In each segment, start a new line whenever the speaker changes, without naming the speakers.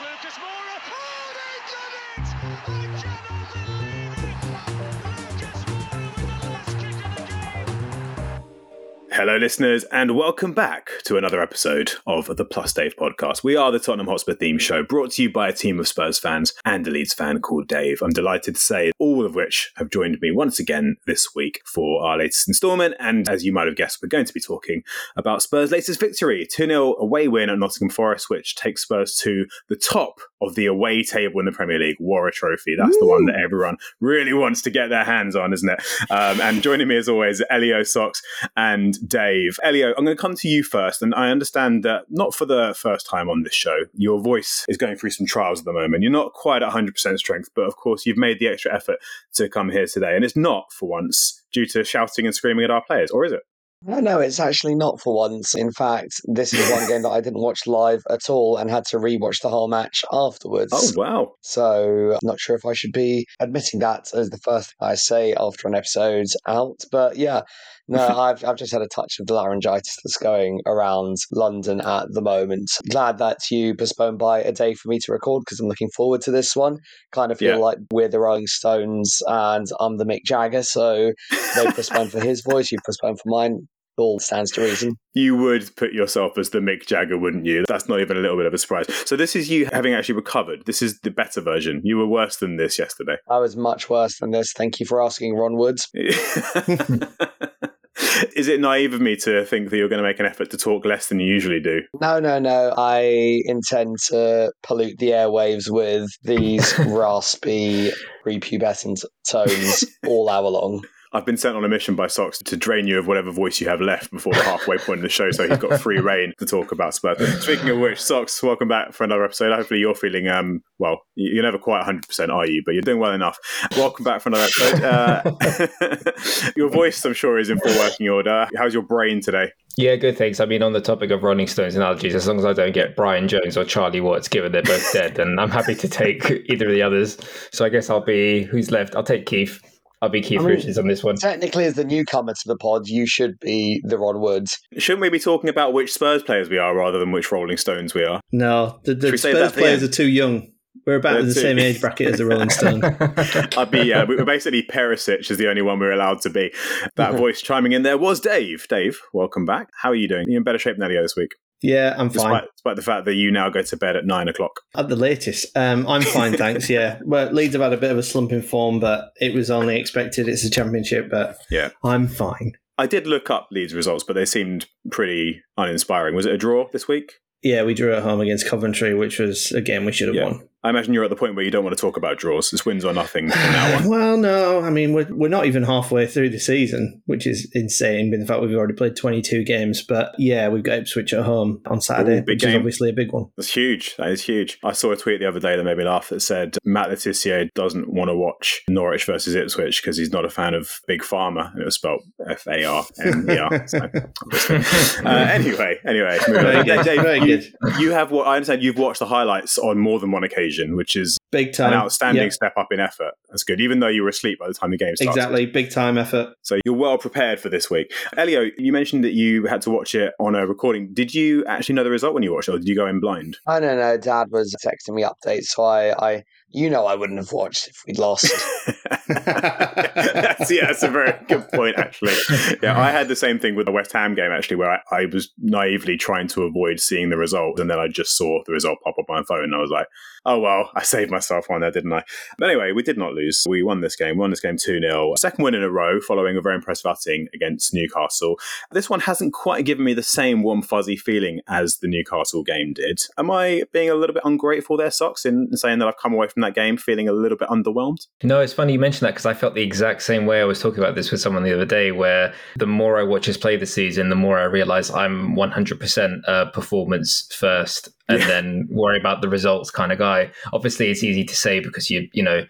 Lucas Moura. Oh, they've done it! I cannot believe it!
Hello, listeners, and welcome back to another episode of the Plus Dave podcast. We are the Tottenham Hotspur theme show brought to you by a team of Spurs fans and a Leeds fan called Dave. I'm delighted to say all of which have joined me once again this week for our latest instalment. And as you might have guessed, we're going to be talking about Spurs' latest victory 2 0 away win at Nottingham Forest, which takes Spurs to the top of the away table in the Premier League, Warra Trophy. That's the one that everyone really wants to get their hands on, isn't it? Um, and joining me as always, Elio Socks and Dave. Elio, I'm going to come to you first. And I understand that not for the first time on this show, your voice is going through some trials at the moment. You're not quite at 100% strength, but of course, you've made the extra effort to come here today. And it's not for once due to shouting and screaming at our players, or is it?
No, no, it's actually not for once. In fact, this is one game that I didn't watch live at all and had to rewatch the whole match afterwards.
Oh, wow.
So I'm not sure if I should be admitting that as the first thing I say after an episode's out. But yeah, no, I've I've just had a touch of the laryngitis that's going around London at the moment. Glad that you postponed by a day for me to record because I'm looking forward to this one. Kind of feel
Yeah.
like we're the Rolling Stones and I'm the Mick Jagger, so they postponed for his voice, you postponed for mine. All stands to reason.
You would put yourself as the Mick Jagger, wouldn't you? That's not even a little bit of a surprise. So, this is you having actually recovered. This is the better version. You were worse than this yesterday.
I was much worse than this. Thank you for asking, Ron Woods.
is it naive of me to think that you're going to make an effort to talk less than you usually do?
No, no, no. I intend to pollute the airwaves with these raspy, prepubescent tones all hour long.
I've been sent on a mission by Socks to drain you of whatever voice you have left before the halfway point of the show, so he's got free reign to talk about Spurs. Speaking of which, Socks, welcome back for another episode. Hopefully, you're feeling um well. You're never quite 100, percent are you? But you're doing well enough. Welcome back for another episode. Uh, your voice, I'm sure, is in full working order. How's your brain today?
Yeah, good thanks. I mean, on the topic of Rolling Stones analogies, as long as I don't get Brian Jones or Charlie Watts, given they're both dead, then I'm happy to take either of the others. So I guess I'll be who's left. I'll take Keith. I'll be Keith
I mean,
Richards on this one.
Technically, as the newcomer to the pod, you should be the Ron Woods.
Shouldn't we be talking about which Spurs players we are rather than which Rolling Stones we are?
No, the, the
we save that
Spurs
for the
players are too young. We're about
They're
in the
too-
same age bracket as the Rolling Stone.
I'd be yeah. we- We're basically Perisic is the only one we're allowed to be. That voice chiming in there was Dave. Dave, welcome back. How are you doing? You in better shape than Elio this week,
yeah, I'm fine.
despite, despite the fact that you now go to bed at nine o'clock.
At the latest, um, I'm fine, thanks. Yeah, well, Leeds have had a bit of a slump in form, but it was only expected. It's a championship, but
Yeah.
I'm fine.
I did look up Leeds results, but they seemed pretty uninspiring. Was it a draw this week?
Yeah, we drew at home against Coventry, which was a game we should have
Yeah.
won.
I imagine you're at the point where you don't want to talk about draws. It's wins or nothing from now on.
Well, no, I mean we're we're not even halfway through the season, which is insane. But in fact, we've already played 22 games. But yeah, we've got Ipswich at home on Saturday,
Ooh, big
which is
game.
obviously a big one.
That's huge. That is huge. I saw a tweet the other day that made me laugh that said Matt Le Tissier doesn't want to watch Norwich versus Ipswich because he's not a fan of Big Pharma, and it was spelled F A R M E R. Uh, anyway, anyway, Dave,
very
you,
good.
you have what I understand. You've watched the highlights on more than one occasion, which is
Big time,
an outstanding
Yeah,
step up in effort. That's good, even though you were asleep by the time the game started.
exactly, big time effort.
So you're well prepared for this week. Elio, you mentioned that you had to watch it on a recording. Did you actually know the result when you watched it, or did you go in blind?
I don't know. Dad was texting me updates, so I, I, you know, I wouldn't have watched if we'd lost.
that's, yeah, that's a very good point, actually. Yeah, I had the same thing with the West Ham game, actually, where I, I was naively trying to avoid seeing the result, and then I just saw the result pop up on my phone, and I was like, oh, well, I saved myself on there, didn't I? But anyway, we did not lose. We won this game, won this game 2 0. Second win in a row, following a very impressive outing against Newcastle. This one hasn't quite given me the same warm, fuzzy feeling as the Newcastle game did. Am I being a little bit ungrateful there, Socks, in saying that I've come away from that game feeling a little bit underwhelmed?
No, it's funny you mentioned that because I felt the exact same way. I was talking about this with someone the other day, where the more I watch his play this season, the more I realize I'm 100% uh, performance first, and
Yeah.
then worry about the results kind of guy. Obviously, it's easy to say because you you know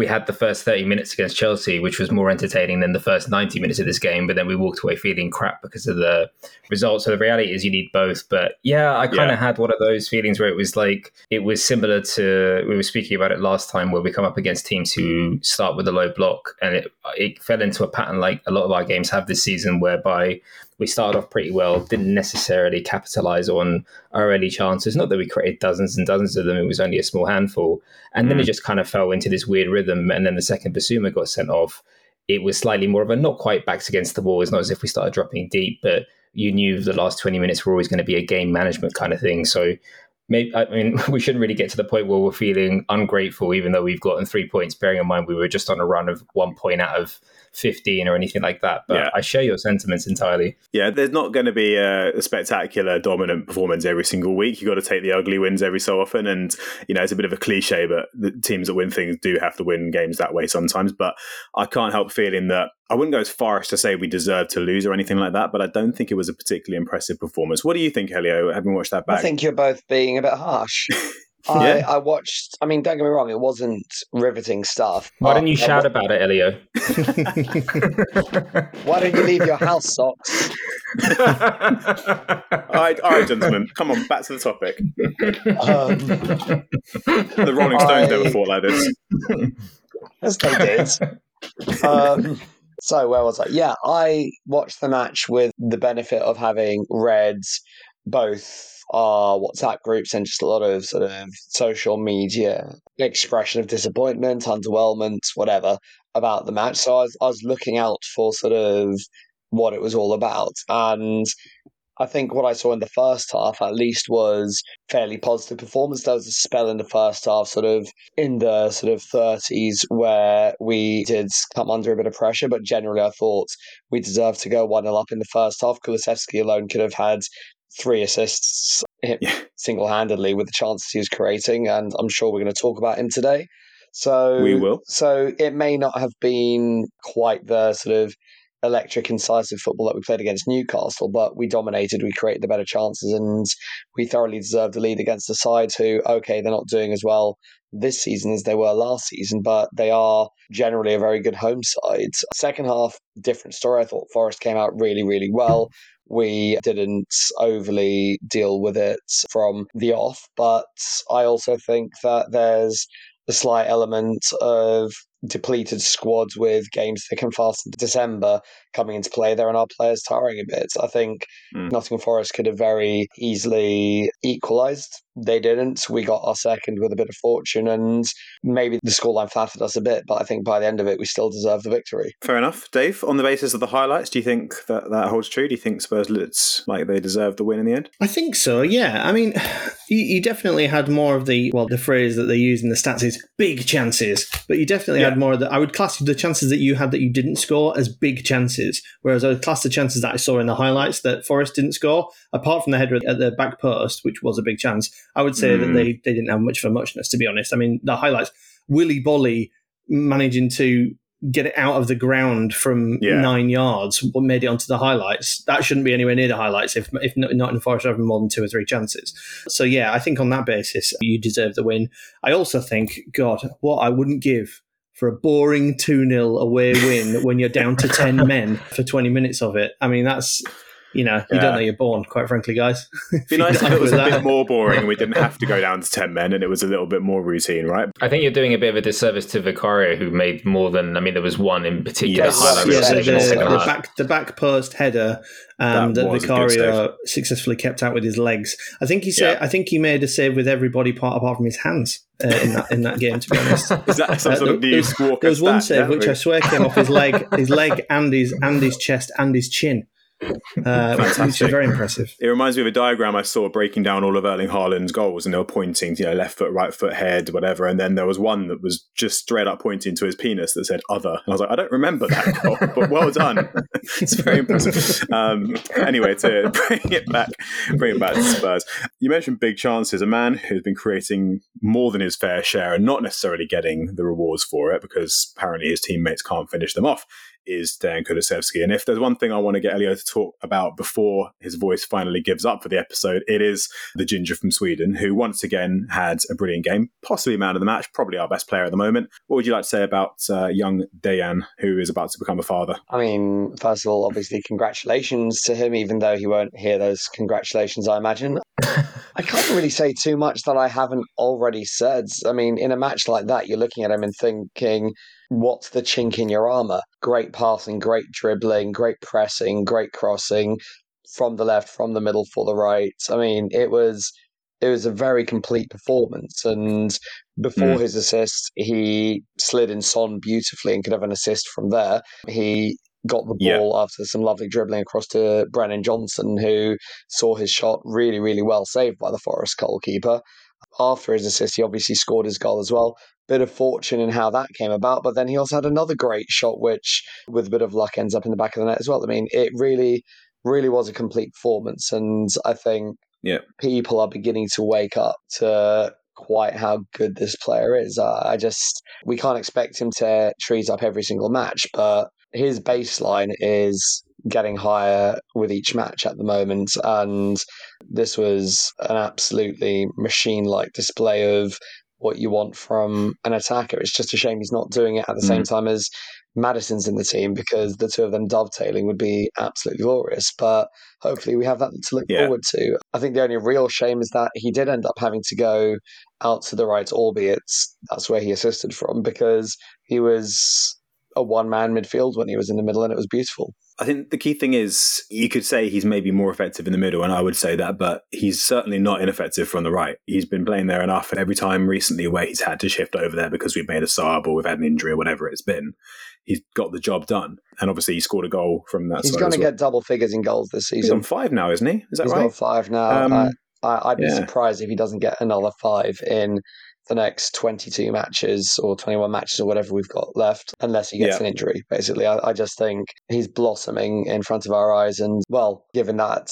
we had the first 30 minutes against Chelsea, which was more entertaining than the first 90 minutes of this game, but then we walked away feeling crap because of the results. So the reality is you need both. But yeah, I kind
Yeah.
of had one of those feelings where it was like, it was similar to, we were speaking about it last time, where we come up against teams who start with a low block. And it, it fell into a pattern like a lot of our games have this season, whereby we started off pretty well, didn't necessarily capitalize on our early chances. Not that we created dozens and dozens of them, it was only a small handful. And then
Mm.
it just kind of fell into this weird rhythm. And then the second Bissouma got sent off, it was slightly more of a not quite backs against the wall. It's not as if we started dropping deep, but you knew the last 20 minutes were always going to be a game management kind of thing. So maybe, I mean, we shouldn't really get to the point where we're feeling ungrateful, even though we've gotten three points, bearing in mind we were just on a run of one point out of 15 or anything like that. But
Yeah.
I share your sentiments entirely.
Yeah, there's not going to be a, a spectacular, dominant performance every single week. You've got to take the ugly wins every so often. And, you know, it's a bit of a cliche, but the teams that win things do have to win games that way sometimes. But I can't help feeling that I wouldn't go as far as to say we deserve to lose or anything like that, but I don't think it was a particularly impressive performance. What do you think, Elio, having watched that back?
I think you're both being a bit harsh.
Yeah.
I, I watched. I mean, don't get me wrong; it wasn't riveting stuff.
Why
but
don't you
I
shout
wa-
about it, Elio?
Why don't you leave your house socks?
all right, all right, gentlemen, come on, back to the topic.
Um,
The Rolling Stones
I-
never fought like this.
as they did. Um, so where was I? Yeah, I watched the match with the benefit of having read both our WhatsApp groups and just a lot of sort of social media expression of disappointment, underwhelmment, whatever about the match. So I was, I was looking out for sort of what it was all about. And I think what I saw in the first half, at least, was fairly positive performance. There was a spell in the first half, sort of in the sort of 30s, where we did come under a bit of pressure. But generally, I thought we deserved to go 1 0 up in the first half. Kulusevski alone could have had three assists
Yeah.
single handedly with the chances he was creating. And I'm sure we're going to talk about him today. So
We will.
So it may not have been quite the sort of electric, incisive football that we played against Newcastle, but we dominated, we created the better chances, and we thoroughly deserved the lead against the side who, okay, they're not doing as well this season as they were last season, but they are generally a very good home side. Second half, different story. I thought Forest came out really, really well. We didn't overly deal with it from the off, but I also think that there's a slight element of depleted squads with games thick and fast in December coming into play there and our players tiring a bit. I think
Mm.
Nottingham Forest could have very easily equalised. They didn't. We got our second with a bit of fortune and maybe the scoreline flattered us a bit, but I think by the end of it we still deserved the victory.
Fair enough. Dave, on the basis of the highlights, do you think that that holds true? Do you think Spurs looks like they deserved the win in the end?
I think so. Yeah. I mean, you, you definitely had more of the well, the phrase that they use in the stats is big chances, but you definitely
Yeah.
had more of the. I would class the chances that you had that you didn't score as big chances, whereas I would class the chances that I saw in the highlights that Forest didn't score, apart from the header at the back post, which was a big chance. I would say that
Mm.
they they didn't have much of a muchness, to be honest. I mean, the highlights, Willy Boly managing to get it out of the ground from
Yeah.
nine yards, what made it onto the highlights. That shouldn't be anywhere near the highlights if if not, not in Forest having more than two or three chances. So yeah, I think on that basis you deserve the win. I also think, God, what I wouldn't give for a boring 2 0 away win when you're down to 10 men for 20 minutes of it. I mean, that's, you know, you
Yeah.
don't know you're born, quite frankly, guys.
It'd be nice if it was a bit more boring and we didn't have to go down to 10 men and it was a little bit more routine, right?
I think you're doing a bit of a disservice to Vicario, who made more than. I mean, there was one in particular
Yes.
highlight
Yeah,
Yeah, the,
Second
the
the,
half.
back the back post header um,
That
that,
was a good
Vicario successfully kept out with his legs. I think he said.
Yeah.
I think he made a save with every body part apart from his hands uh, in that in that game. To be honest,
Is that some
Uh,
sort of
there-
new
was- there was one save which I swear came off his leg, his leg and his and his chest and his chin, uh, which
Fantastic.
is very impressive.
It reminds me of a diagram I saw breaking down all of Erling Haaland's goals, and they were pointing, you know, left foot, right foot, head, whatever. And then there was one that was just straight up pointing to his penis that said "other." And I was like, I don't remember that goal, but well done. it's very impressive. Um, anyway, to bring it back, bring it back to Spurs. You mentioned big chances. A man who's been creating more than his fair share and not necessarily getting the rewards for it because apparently his teammates can't finish them off is Dan Kulusevski. And if there's one thing I want to get Elio to talk about before his voice finally gives up for the episode, it is the ginger from Sweden, who once again had a brilliant game, possibly man of the match, probably our best player at the moment. What would you like to say about uh, young Dejan, who is about to become a father?
I mean, first of all, obviously, congratulations to him, even though he won't hear those congratulations, I imagine. I can't really say too much that I haven't already said. I mean, in a match like that, you're looking at him and thinking, what's the chink in your armor? Great passing, great dribbling, great pressing, great crossing from the left, from the middle, for the right. I mean, it was it was a very complete performance. And before
Mm.
his assist, he slid in Son beautifully and could have an assist from there. He got the
Yeah.
ball after some lovely dribbling across to Brennan Johnson, who saw his shot really, really well saved by the Forest goalkeeper. After his assist, he obviously scored his goal as well. Bit of fortune in how that came about, but then he also had another great shot, which with a bit of luck ends up in the back of the net as well. I mean, it really, really was a complete performance, and I think
Yeah.
people are beginning to wake up to quite how good this player is. Uh, I just we can't expect him to treat up every single match, but his baseline is getting higher with each match at the moment, and this was an absolutely machine-like display of what you want from an attacker. It's just a shame he's not doing it at the same mm. time as Maddison's in the team because the two of them dovetailing would be absolutely glorious. But hopefully we have that to look
Yeah.
forward to. I think the only real shame is that he did end up having to go out to the right, albeit that's where he assisted from because he was a one man midfield when he was in the middle and it was beautiful.
I think the key thing is you could say he's maybe more effective in the middle, and I would say that, but he's certainly not ineffective from the right. He's been playing there enough, and every time recently where he's had to shift over there because we've made a sub or we've had an injury or whatever it's been, he's got the job done. And obviously, he scored a goal from that
He's going to
well.
get double figures in goals this
He's
season.
on five now, isn't he? Is that
He's
right?
got five now.
Um,
I, I'd be
yeah.
surprised if he doesn't get another five in the next 22 matches or 21 matches or whatever we've got left, unless he gets
Yeah.
an injury. Basically, I, I just think he's blossoming in front of our eyes. And, well, given that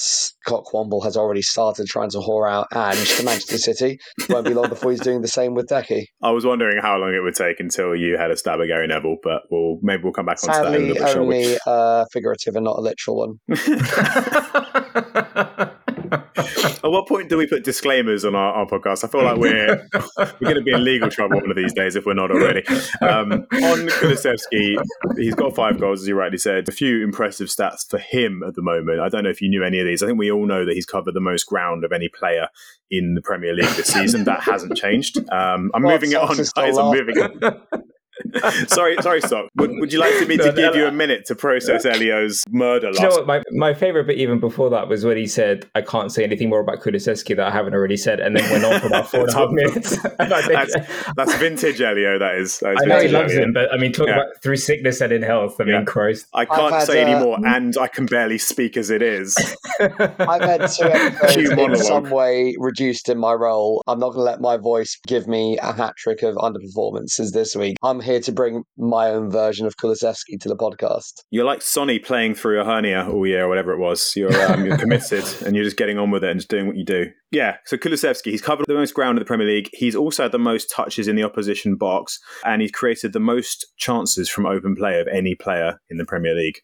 Cockwomble has already started trying to whore out Ange to Manchester City, it won't be long before he's doing the same with Decky.
I was wondering how long it would take until you had a stab at Gary Neville, but we'll maybe we'll come back onto that in a
Sadly,
little bit, shall we?
only uh, figurative and not a literal one.
At what point do we put disclaimers on our, our podcast? I feel like we're we're going to be in legal trouble one of these days if we're not already. Um, on Kulusevski, he's got five goals, as you rightly said. A few impressive stats for him at the moment. I don't know if you knew any of these. I think we all know that he's covered the most ground of any player in the Premier League this season. That hasn't changed. Um, I'm moving it on.
Socks is still
guys. I'm moving on. sorry, sorry, Stock. Would, would you like me
No,
to
no,
give you a minute to process Elio's murder
Do you know what? My, my favorite bit even before that was when he said, I can't say anything more about Kulusevski that I haven't already said, and then went on for about four and a half minutes. And I, think,
That's, that's vintage Elio, that is. That is
I know he loves
Elio.
him, but I mean, talk
Yeah.
about through sickness and in health. I mean,
Yeah.
Christ.
I can't
had,
say
uh,
anymore, and I can barely speak as it is.
I've had two episodes
Cue
in
monologue.
some way reduced in my role. I'm not going to let my voice give me a hat trick of underperformances this week. I'm here to bring my own version of Kulusevski to the podcast.
You're like Sonny playing through a hernia all year, or whatever it was. You're, um, you're committed, and you're just getting on with it and just doing what you do. Yeah. So Kulusevski, he's covered the most ground in the Premier League. He's also had the most touches in the opposition box, and he's created the most chances from open play of any player in the Premier League.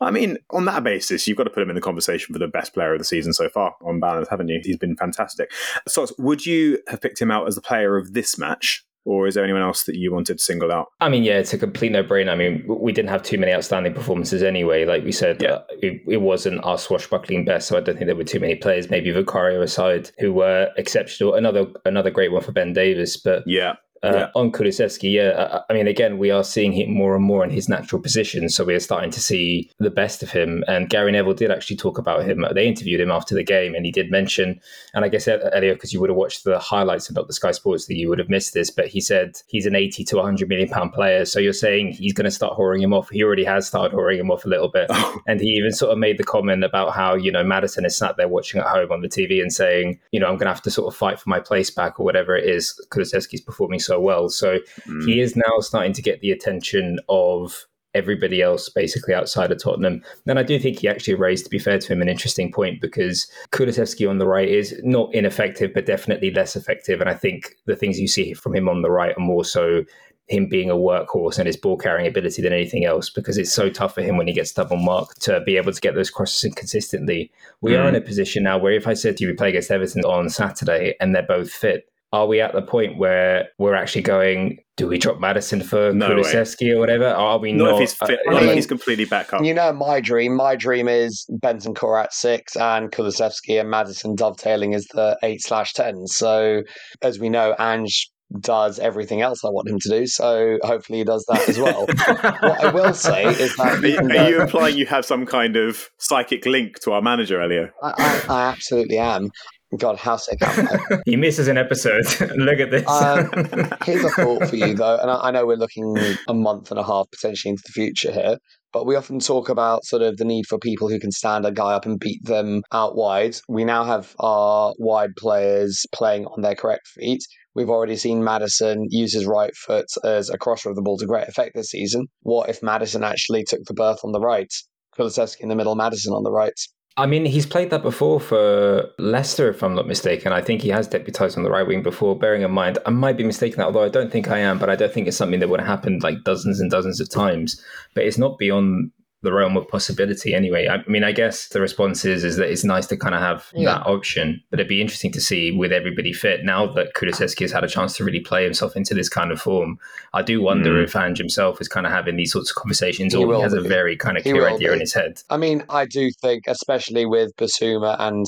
I mean, on that basis, you've got to put him in the conversation for the best player of the season so far, on balance, haven't you? He's been fantastic. So, would you have picked him out as the player of this match, or is there anyone else that you wanted to single out?
I mean, yeah, it's a complete no-brainer. I mean, we didn't have too many outstanding performances anyway. Like we said,
Yeah.
uh, it, it wasn't our swashbuckling best, so I don't think there were too many players, maybe Vicario aside, who were exceptional. Another another great one for Ben Davies, but
Yeah.
Uh,
Yeah.
on Kulusevski, yeah, uh, I mean, again, we are seeing him more and more in his natural position, so we are starting to see the best of him. And Gary Neville did actually talk about him. They interviewed him after the game, and he did mention, and I guess Elliot, because you would have watched the highlights and not the Sky Sports, that you would have missed this, but he said he's an 80 to 100 million pound player. So you're saying he's going to start whoring him off. He already has started whoring him off a little bit. And he even sort of made the comment about how, you know, Maddison is sat there watching at home on the TV and saying, you know, I'm going to have to sort of fight for my place back or whatever it is. Kulusevski's performing so well. So
Mm.
he is now starting to get the attention of everybody else basically outside of Tottenham. And I do think he actually raised, to be fair to him, an interesting point because Kulusevski on the right is not ineffective, but definitely less effective. And I think the things you see from him on the right are more so him being a workhorse and his ball carrying ability than anything else because it's so tough for him when he gets double marked to be able to get those crosses in consistently. We are in a position now where if I said to you we play against Everton on Saturday and they're both fit, are we at the point where we're actually going, do we drop Maddison for
No way.
Kulusevski or whatever? Or are we
Not,
not?
if he's fit,
I mean-
he's completely back up.
You know, my dream. My dream is Bentancur at six and Kulusevski and Maddison dovetailing as the eight slash ten. So, as we know, Ange does everything else I want him to do. So hopefully he does that as well. what I will say is that
Are,
you
are
go-
you implying you have some kind of psychic link to our manager, Elio?
I, I, I absolutely am. God, how sick am I?
he misses an episode. Look at this.
Um, Here's a thought for you, though, and I, I know we're looking a month and a half potentially into the future here, but we often talk about sort of the need for people who can stand a guy up and beat them out wide. We now have our wide players playing on their correct feet. We've already seen Maddison use his right foot as a crosser of the ball to great effect this season. What if Maddison actually took the berth on the right? Kulusevski in the middle, Maddison on the right.
I mean, he's played that before for Leicester, if I'm not mistaken. I think he has deputised on the right wing before, bearing in mind, I might be mistaken, although I don't think I am, but I don't think it's something that would have happened like dozens and dozens of times. But it's not beyond the realm of possibility anyway. I mean, I guess the response is, is that it's nice to kind of have
Yeah.
that option, but it'd be interesting to see with everybody fit now that Kulusevski has had a chance to really play himself into this kind of form. I do wonder
Mm.
if Ange himself is kind of having these sorts of conversations
He
or he has a very kind of
He
clear idea
be.
in his head.
I mean, I do think, especially with Bissouma, and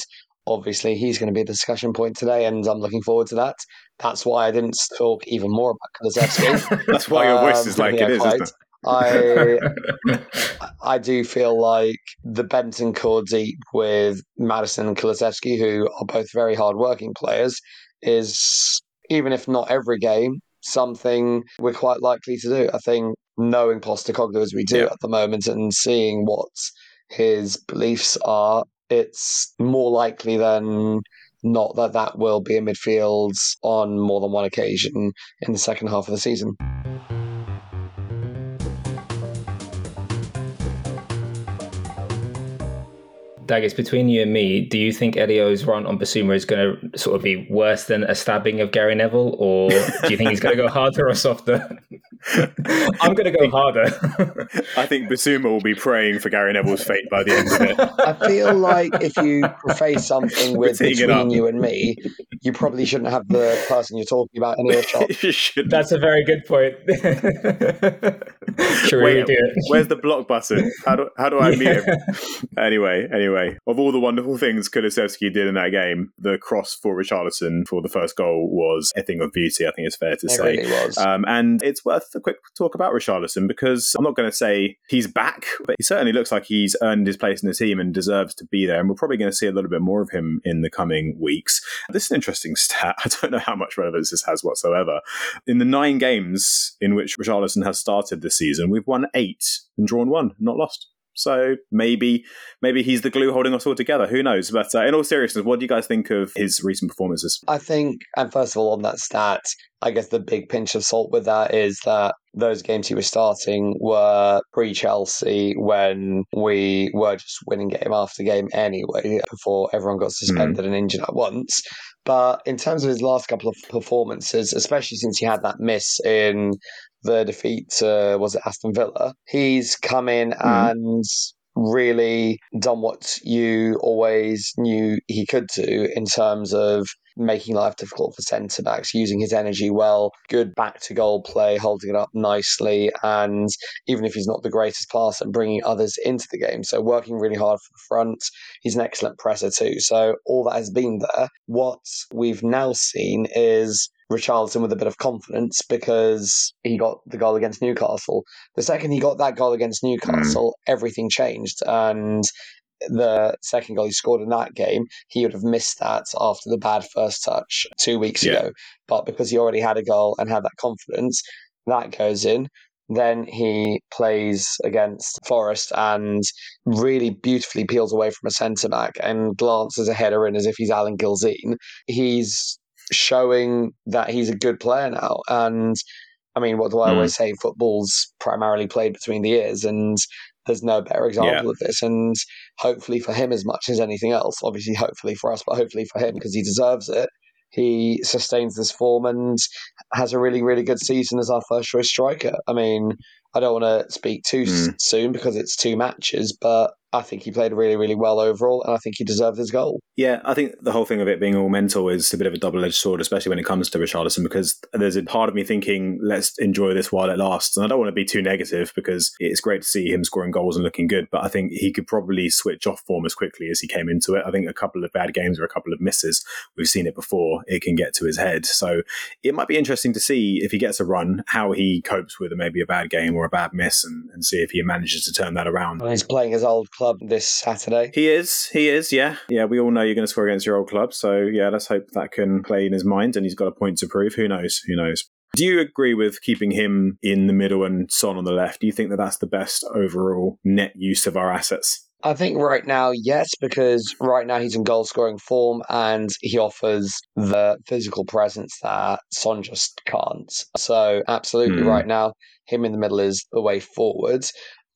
obviously he's going to be a discussion point today, and I'm looking forward to that. That's why I didn't talk even more about Kulusevski.
That's why your voice
Um,
is like it is, isn't it?
I I do feel like the Bentancur deep with Maddison and Kulusevski, who are both very hard-working players, is even if not every game, something we're quite likely to do. I think knowing Postecoglou as we do
Yeah.
at the moment and seeing what his beliefs are, it's more likely than not that that will be a midfield on more than one occasion in the second half of the season.
Daggers, between you and me, do you think Elio's run on Bissouma is going to sort of be worse than a stabbing of Gary Neville, or do you think he's going to go harder or softer? I'm going to go harder.
I think Bissouma will be praying for Gary Neville's fate by the end of it.
I feel like if you preface something with
We're teeing it up.
between you and me, you probably shouldn't have the person you're talking about in earshot.
you.
That's a very good point. Should
Wait. Where's the block button? How do how do I meet him? Anyway, anyway, of all the wonderful things Kulusevski did in that game, the cross for Richarlison for the first goal was a thing of beauty. I think it's fair to
It
say.
really was.
Um, and it's worth a quick talk about Richarlison because I'm not going to say he's back, but he certainly looks like he's earned his place in the team and deserves to be there. And we're probably going to see a little bit more of him in the coming weeks. This is an interesting stat. I don't know how much relevance this has whatsoever. In the nine games in which Richarlison has started this season, we've won eight and drawn one, not lost. So maybe maybe he's the glue holding us all together. Who knows? But uh, in all seriousness, what do you guys think of his recent performances?
I think, and first of all, on that stat, I guess the big pinch of salt with that is that those games he was starting were pre Chelsea when we were just winning game after game anyway, before everyone got suspended and injured at once. But in terms of his last couple of performances, especially since he had that miss in the defeat to, was it Aston Villa, he's come in mm-hmm. and really done what you always knew he could do in terms of making life difficult for centre backs, using his energy well, good back to goal play, holding it up nicely, and even if he's not the greatest passer, bringing others into the game. So working really hard for the front. He's an excellent presser too. So all that has been there. What we've now seen is Richarlison with a bit of confidence because he got the goal against Newcastle. The second he got that goal against hmm. Newcastle, everything changed. And the second goal he scored in that game, he would have missed that after the bad first touch two weeks
Yeah.
ago. But because he already had a goal and had that confidence, that goes in. Then he plays against Forest and really beautifully peels away from a centre back and glances a header in as if he's Alan Gilzean. He's showing that he's a good player now. And I mean, what do I
Mm.
always say? Football's primarily played between the ears, and there's no better example of this. And hopefully for him, as much as anything else, obviously, hopefully for us, but hopefully for him because he deserves it. He sustains this form and has a really, really good season as our first choice striker. I mean, I don't want to speak too
Mm.
soon because it's two matches, but I think he played really, really well overall, and I think he deserved his goal.
Yeah, I think the whole thing of it being all mental is a bit of a double edged sword, especially when it comes to Richarlison, because there's a part of me thinking, let's enjoy this while it lasts. And I don't want to be too negative because it's great to see him scoring goals and looking good, but I think he could probably switch off form as quickly as he came into it. I think a couple of bad games or a couple of misses, we've seen it before, it can get to his head. So it might be interesting to see if he gets a run, how he copes with maybe a bad game or a bad miss and, and see if he manages to turn that around.
And he's playing his old club this Saturday.
He is, he is, yeah. Yeah, we all know you're going to score against your old club. So, yeah, let's hope that can play in his mind and he's got a point to prove. Who knows? Who knows? Do you agree with keeping him in the middle and Son on the left? Do you think that that's the best overall net use of our assets?
I think right now, yes, because right now he's in goal scoring form and he offers the physical presence that Son just can't. So, absolutely,
Mm.
right now, him in the middle is the way forward.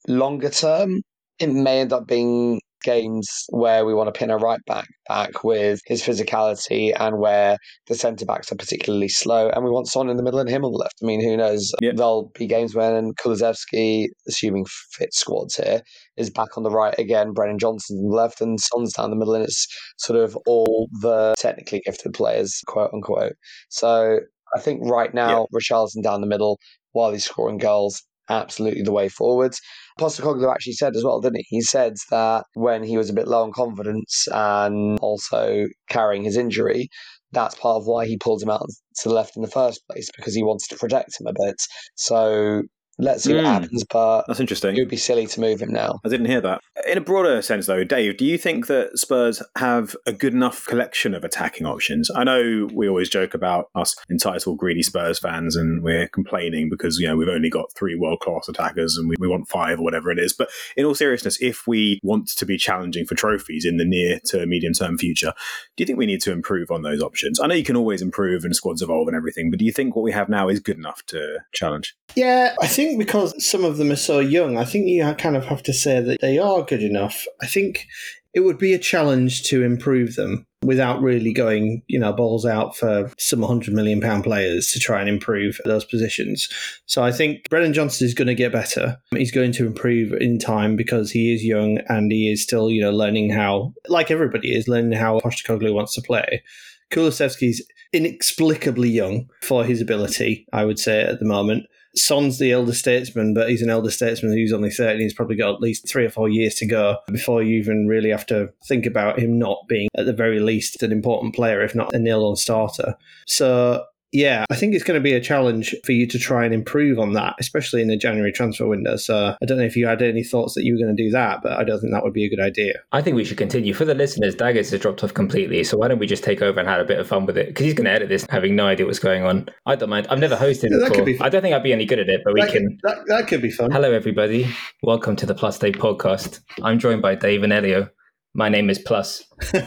Longer term, it may end up being games where we want to pin a right back back with his physicality and where the centre backs are particularly slow and we want Son in the middle and him on the left. I mean, who knows?
Yeah.
There'll be games when Kulusevski, assuming fit squads here, is back on the right again, Brennan Johnson's on the left and Son's down the middle and it's sort of all the technically gifted players, quote unquote. So I think right now, Richarlison down the middle while he's scoring goals, absolutely the way forward. Postecoglou actually said as well, didn't he? He said that when he was a bit low on confidence and also carrying his injury, that's part of why he pulled him out to the left in the first place because he wants to protect him a bit. So let's see what
Mm.
happens, but
That's interesting.
it would be silly to move him now.
I didn't hear that. In a broader sense, though, Dave, do you think that Spurs have a good enough collection of attacking options? I know we always joke about us entitled greedy Spurs fans, and we're complaining because you know we've only got three world class attackers and we, we want five or whatever it is. But in all seriousness, if we want to be challenging for trophies in the near to medium term future, do you think we need to improve on those options? I know you can always improve and squads evolve and everything, but do you think what we have now is good enough to challenge?
Yeah, I think because some of them are so young, I think you kind of have to say that they are good enough. I think it would be a challenge to improve them without really going, you know, balls out for some hundred million pound players to try and improve those positions. So I think Brennan Johnson is going to get better. He's going to improve in time because he is young and he is still, you know, learning how, like everybody is, learning how Postecoglou wants to play. Kulusevski's inexplicably young for his ability, I would say, at the moment. Son's the elder statesman, but he's an elder statesman who's only 30. He's probably got at least three or four years to go before you even really have to think about him not being, at the very least, an important player, if not a nil on starter. So, yeah, I think it's going to be a challenge for you to try and improve on that, especially in the January transfer window. So, I don't know if you had any thoughts that you were going to do that, but I don't think that would be a good idea.
I think we should continue. For the listeners, Daggers has dropped off completely, so why don't we just take over and have a bit of fun with it? Because he's going to edit this, having no idea what's going on. I don't mind. I've never hosted
Yeah,
before.
be.
I don't think I'd be any good at it, but we
that,
can.
could, that, that could be fun.
Hello, everybody. Welcome to the Plus Day podcast. I'm joined by Dave and Elio. My name is Plus.
Does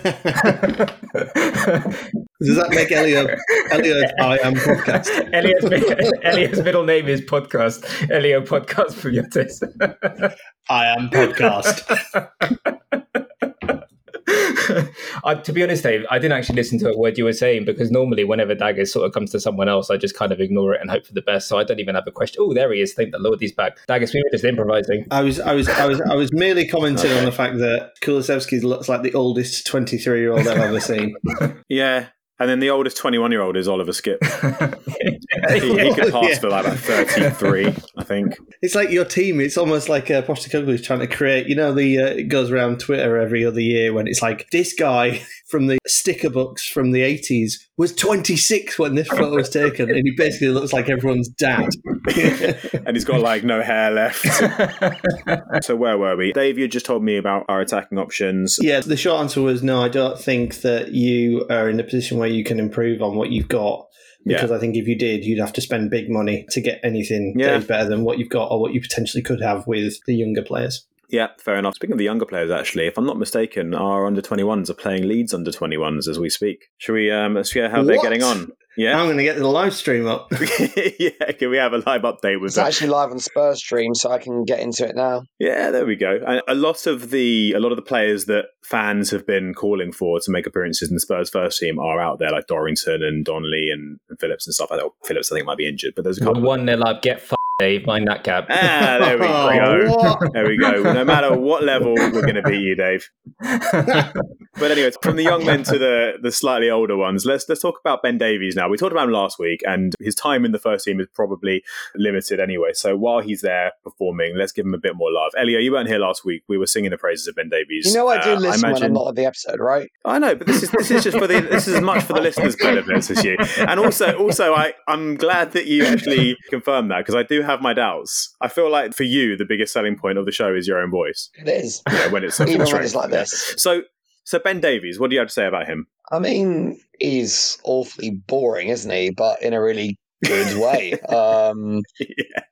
that make Elliot Elliot I am podcast?
Elio's, Elio's middle name is Podcast. Elio Podcast Puyotes.
I am podcast.
uh, to be honest, Dave, I didn't actually listen to a word you were saying because normally, whenever Daggers sort of comes to someone else, I just kind of ignore it and hope for the best. So I don't even have a question. Oh, there he is. Thank the Lord he's back. Daggers, we were just improvising.
I was, I was, I was, I was merely commenting on the fact that Kulusevski looks like the oldest twenty-three-year-old I've ever seen.
Yeah. And then the oldest 21 year old is Oliver Skipp. He, he could pass
Yeah.
for like a 33, I think.
It's like your team. It's almost like uh, Postecoglou is trying to create. You know, the uh, it goes around Twitter every other year when it's like this guy from the sticker books from the eighties was twenty six when this photo was taken, and he basically looks like everyone's dad.
And he's got like no hair left. so where were we? Dave, you just told me about our attacking options.
Yeah, the short answer was no. I don't think that you are in a position where you can improve on what you've got. Because I think if you did, you'd have to spend big money to get anything
Yeah.
that is better than what you've got or what you potentially could have with the younger players.
Yeah, fair enough. Speaking of the younger players, actually, if I'm not mistaken, our under 21s are playing Leeds under 21s as we speak. Should we um, let's hear how they're getting on? Yeah.
I'm going to get the live stream up.
yeah, can we have a live update with
It's
that?
actually live on Spurs stream, so I can get into it now.
Yeah, there we go. And a lot of the a lot of the players that fans have been calling for to make appearances in the Spurs first team are out there, like Dorrington and Donnelly and, and Phillips and stuff. I know Phillips, I think, might be injured, but there's a couple.
One nil up. Get f- Dave, mind that cap.
Ah, there we
Oh,
go.
what?
There we go. No matter what level, we're going to beat you, Dave. But anyway, from the young men to the the slightly older ones, let's let's talk about Ben Davies now. We talked about him last week, and his time in the first team is probably limited anyway. So while he's there performing, let's give him a bit more love. Elio, you weren't here last week. We were singing the praises of Ben Davies.
You know, I do
Uh,
listen when
imagine-
I'm not on the episode, right?
I know, but this is this is just for the this is as much for the listeners' benefit as you. And also, also, I I'm glad that you actually confirmed that because I do have my doubts. I feel like for you, the biggest selling point of the show is your own voice.
It is.
Know, when it's
Even when it's like
Yeah.
this.
So, so Ben Davies, what do you have to say about him?
I mean, he's awfully boring, isn't he? But in a really good way. Um,
yeah.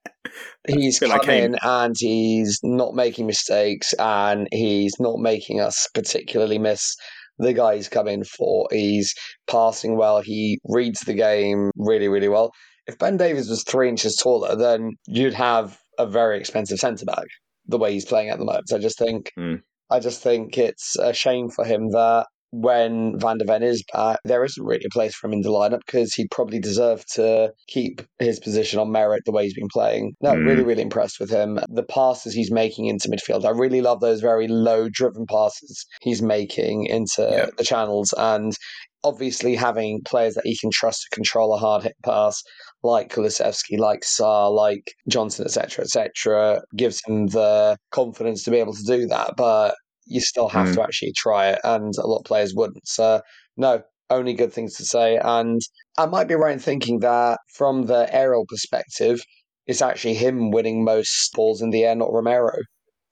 he's come
like
in and he's not making mistakes and he's not making us particularly miss the guy he's come in for. He's passing well. He reads the game really, really well. If Ben Davies was three inches taller, then you'd have a very expensive centre back. The way he's playing at the moment, I just think,
Mm.
I just think it's a shame for him that when Van der Ven is back, there isn't really a place for him in the lineup because he'd probably deserve to keep his position on merit the way he's been playing. No,
Mm.
really, really impressed with him. The passes he's making into midfield, I really love those very low driven passes he's making into
Yeah.
the channels. And obviously, having players that he can trust to control a hard hit pass like Kulusevski, like Sarr, like Johnson, etc., etc., gives him the confidence to be able to do that. But you still have
Mm.
to actually try it, and a lot of players wouldn't. So, no, only good things to say. And I might be right in thinking that from the aerial perspective, it's actually him winning most balls in the air, not Romero,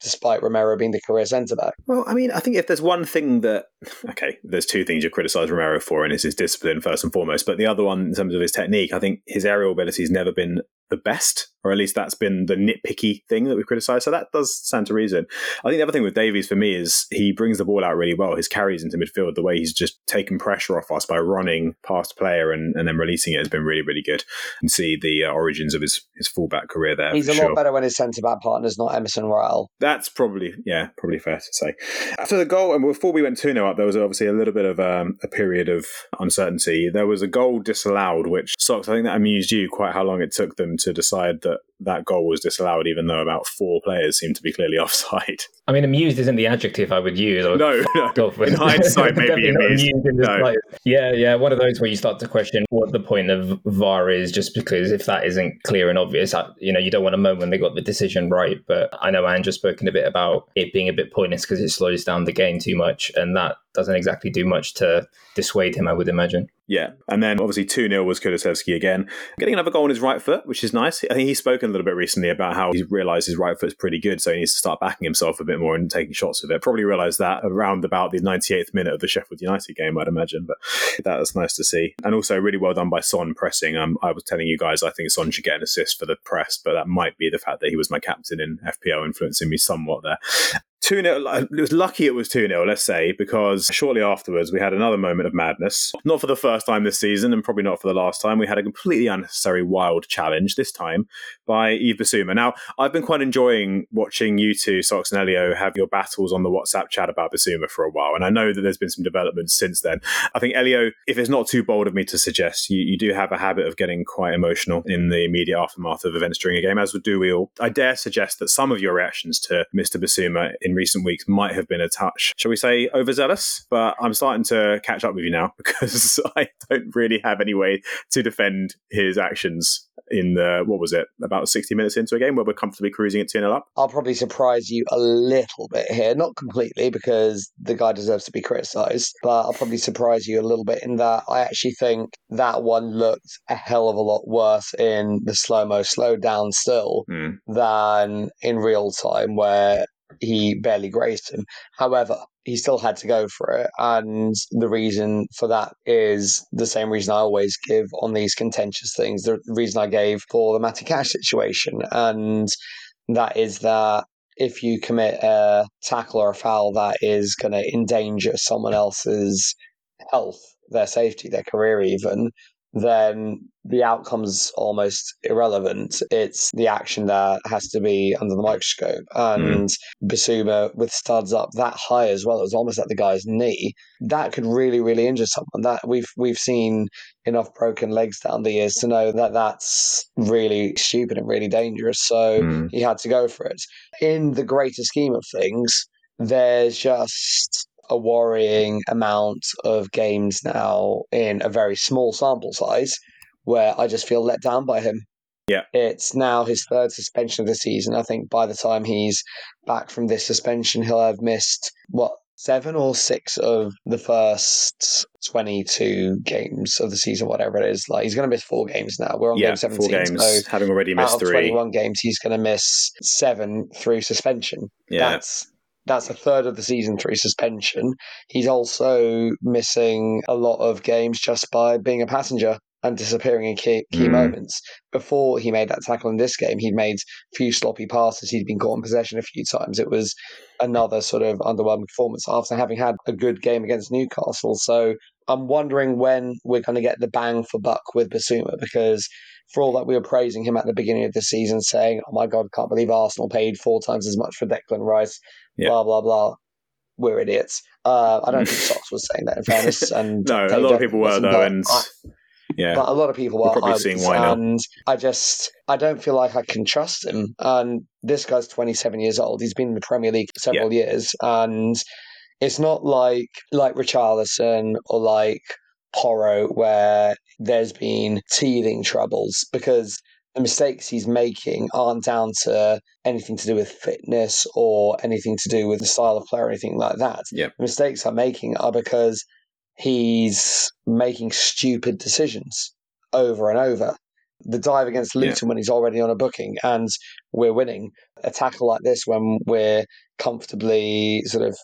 despite Romero being the career centre back.
Well, I mean, I think if there's one thing that, okay, there's two things you criticise Romero for, and it's his discipline first and foremost. But the other one, in terms of his technique, I think his aerial ability has never been the best, or at least that's been the nitpicky thing that we've criticised. So that does stand to reason. I think the other thing with Davies for me is he brings the ball out really well. His carries into midfield, the way he's just taken pressure off us by running past player and, and then releasing it has been really, really good. And see the uh, origins of his, his fullback career there.
He's a
sure.
lot better when his centre back partner's not Emerson Royal.
That's probably, yeah, probably fair to say. After the goal, and before we went 2 0 up, there was obviously a little bit of um, a period of uncertainty. There was a goal disallowed, which, Socks, I think that amused you quite how long it took them to decide that that goal was disallowed, even though about four players seemed to be clearly offside.
I mean, amused isn't the adjective I would use. I would
No, no.
fuck off with-
In hindsight, maybe amused.
in
No.
Yeah, yeah. One of those where you start to question what the point of VAR is, just because if that isn't clear and obvious, you know, you don't want to moan when they got the decision right. But I know Andrew's spoken a bit about it being a bit pointless because it slows down the game too much, and that doesn't exactly do much to dissuade him, I would imagine.
Yeah, and then obviously 2 0 was Kulusevski again. Getting another goal on his right foot, which is nice. I think he's spoken a little bit recently about how he's realised his right foot's pretty good, so he needs to start backing himself a bit more and taking shots with it. Probably realised that around about the 98th minute of the Sheffield United game, I'd imagine, but that was nice to see. And also, really well done by Son pressing. Um, I was telling you guys, I think Son should get an assist for the press, but that might be the fact that he was my captain in FPL influencing me somewhat there. 2 0. It was lucky it was 2 0, let's say, because shortly afterwards we had another moment of madness. Not for the first time this season, and probably not for the last time. We had a completely unnecessary wild challenge, this time by Yves Bissouma. Now, I've been quite enjoying watching you two, Socks and Elio, have your battles on the WhatsApp chat about Bissouma for a while, and I know that there's been some developments since then. I think, Elio, if it's not too bold of me to suggest, you, you do have a habit of getting quite emotional in the immediate aftermath of events during a game, as do we all. I dare suggest that some of your reactions to Mr. Bissouma in recent weeks might have been a touch, shall we say, overzealous. But I'm starting to catch up with you now because I don't really have any way to defend his actions in the, what was it, about 60 minutes into a game where we're comfortably cruising at 2 0 up.
I'll probably surprise you a little bit here, not completely because the guy deserves to be criticised, but I'll probably surprise you a little bit in that I actually think that one looked a hell of a lot worse in the slow mo, slowed down still
Hmm.
than in real time where he barely grazed him. However, he still had to go for it. And the reason for that is the same reason I always give on these contentious things. The reason I gave for the Matty Cash situation. And that is that if you commit a tackle or a foul that is going to endanger someone else's health, their safety, their career, even, then the outcome's almost irrelevant. It's the action that has to be under the microscope. And Bissouma with studs up that high as well, it was almost at the guy's knee. That could really, really injure someone. That we've we've seen enough broken legs down the years to know that that's really stupid and really dangerous. So
Mm.
he had to go for it. In the greater scheme of things, there's just a worrying amount of games now in a very small sample size where I just feel let down by him.
Yeah.
It's now his third suspension of the season. I think by the time he's back from this suspension, he'll have missed, what, seven or six of the first 22 games of the season, whatever it is. Like, he's going to miss four games now. We're on
yeah,
game 17.
four games,
So
having already
out
missed
of
three.
21 games, he's going to miss seven through suspension.
Yeah,
That's that's a third of the season through suspension. He's also missing a lot of games just by being a passenger and disappearing in key, key
Mm.
moments. Before he made that tackle in this game, he'd made a few sloppy passes. He'd been caught in possession a few times. It was another sort of underwhelming performance after having had a good game against Newcastle. So I'm wondering when we're going to get the bang for buck with Bissouma because for all that we were praising him at the beginning of the season, saying, "Oh my God, can't believe Arsenal paid four times as much for Declan Rice,"
Yeah.
blah blah blah. We're idiots. Uh, I don't think Socks was saying that in fairness, and
no, a lot of people were though, and
I-
yeah,
but a lot of people
We're probably
I
seeing why now.
And I just, I don't feel like I can trust him. And this guy's 27 years old. He's been in the Premier League for several years, and it's not like like Richarlison or like Porro where there's been teething troubles because the mistakes he's making aren't down to anything to do with fitness or anything to do with the style of play or anything like that.
Yep.
The mistakes I'm making are because he's making stupid decisions over and over. The dive against
Yeah.
Luton when he's already on a booking and we're winning. A tackle like this when we're comfortably sort of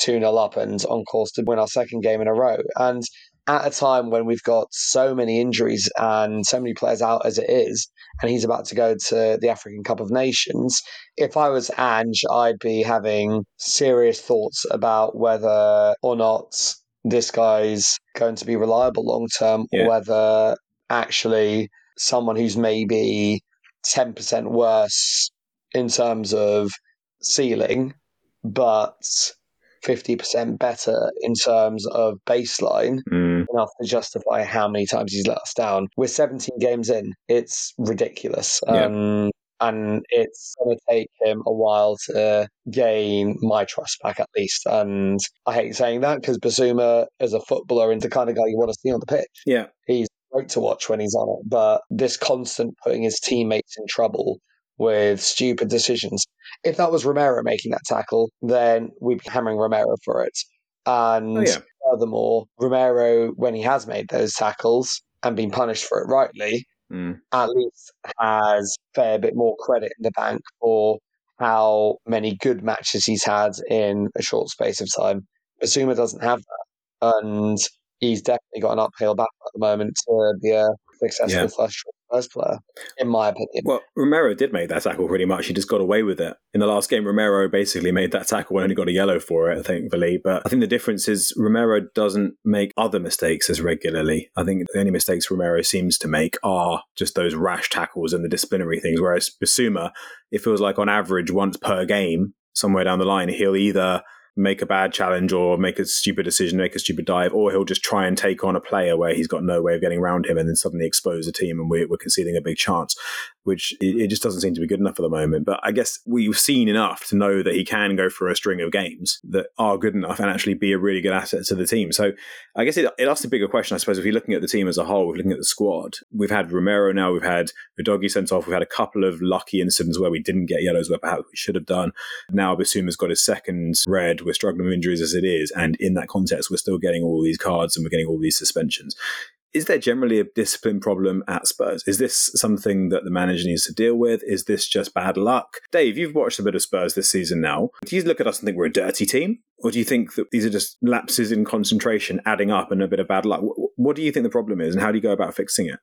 2 0 up and on course to win our second game in a row. And at a time when we've got so many injuries and so many players out as it is, and he's about to go to the African Cup of Nations, if I was Ange, I'd be having serious thoughts about whether or not this guy's going to be reliable long term
Yeah.
or whether actually someone who's maybe 10% worse in terms of ceiling, but 50% better in terms of baseline,
Mm,
enough to justify how many times he's let us down. We're 17 games in. It's ridiculous.
Yeah.
Um, and it's going to take him a while to gain my trust back, at least. And I hate saying that because Bissouma, is a footballer, is the kind of guy you want to see on the pitch.
yeah,
He's great to watch when he's on it. But this constant putting his teammates in trouble with stupid decisions. If that was Romero making that tackle, then we'd be hammering Romero for it. And
oh yeah,
furthermore, Romero, when he has made those tackles and been punished for it rightly,
mm,
at least has a fair bit more credit in the bank for how many good matches he's had in a short space of time. Bissouma doesn't have that. And he's definitely got an uphill battle at the moment to be a successful
Yeah.
first player, in my opinion.
Well, Romero did make that tackle pretty much. He just got away with it. In the last game, Romero basically made that tackle and only got a yellow for it, thankfully. But I think the difference is Romero doesn't make other mistakes as regularly. I think the only mistakes Romero seems to make are just those rash tackles and the disciplinary things. Whereas Bissouma, it feels like on average, once per game, somewhere down the line, he'll either make a bad challenge or make a stupid decision, make a stupid dive, or he'll just try and take on a player where he's got no way of getting around him and then suddenly expose the team and we're, we're conceding a big chance, which it, just doesn't seem to be good enough at the moment. But I guess we've seen enough to know that he can go for a string of games that are good enough and actually be a really good asset to the team. So I guess it, it asks a bigger question, I suppose, if you're looking at the team as a whole, we're looking at the squad. We've had Romero now, we've had Udogie sent off, we've had a couple of lucky incidents where we didn't get yellows where perhaps we should have done. Now Bissouma's got his second red. We're struggling with injuries as it is. And in that context, we're still getting all these cards and we're getting all these suspensions. Is there generally a discipline problem at Spurs? Is this something that the manager needs to deal with? Is this just bad luck? Dave, you've watched a bit of Spurs this season now. Do you look at us and think we're a dirty team? Or do you think that these are just lapses in concentration adding up and a bit of bad luck? What do you think the problem is and how do you go about fixing it?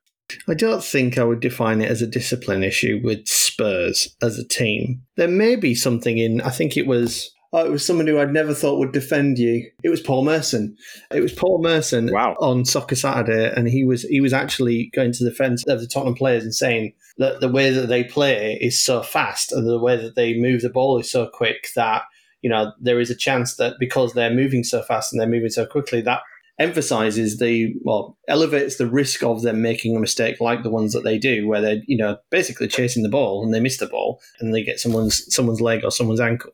I don't think I would define it as a discipline issue with Spurs as a team. There may be something in, I think it was Oh, it was someone who I'd never thought would defend you. It was Paul Merson. It was Paul Merson
Wow.
on Soccer Saturday, and he was he was actually going to the defence of the Tottenham players and saying that the way that they play is so fast and the way that they move the ball is so quick that you know there is a chance that because they're moving so fast and they're moving so quickly that emphasizes the well elevates the risk of them making a mistake like the ones that they do where they're you know basically chasing the ball and they miss the ball and they get someone's someone's leg or someone's ankle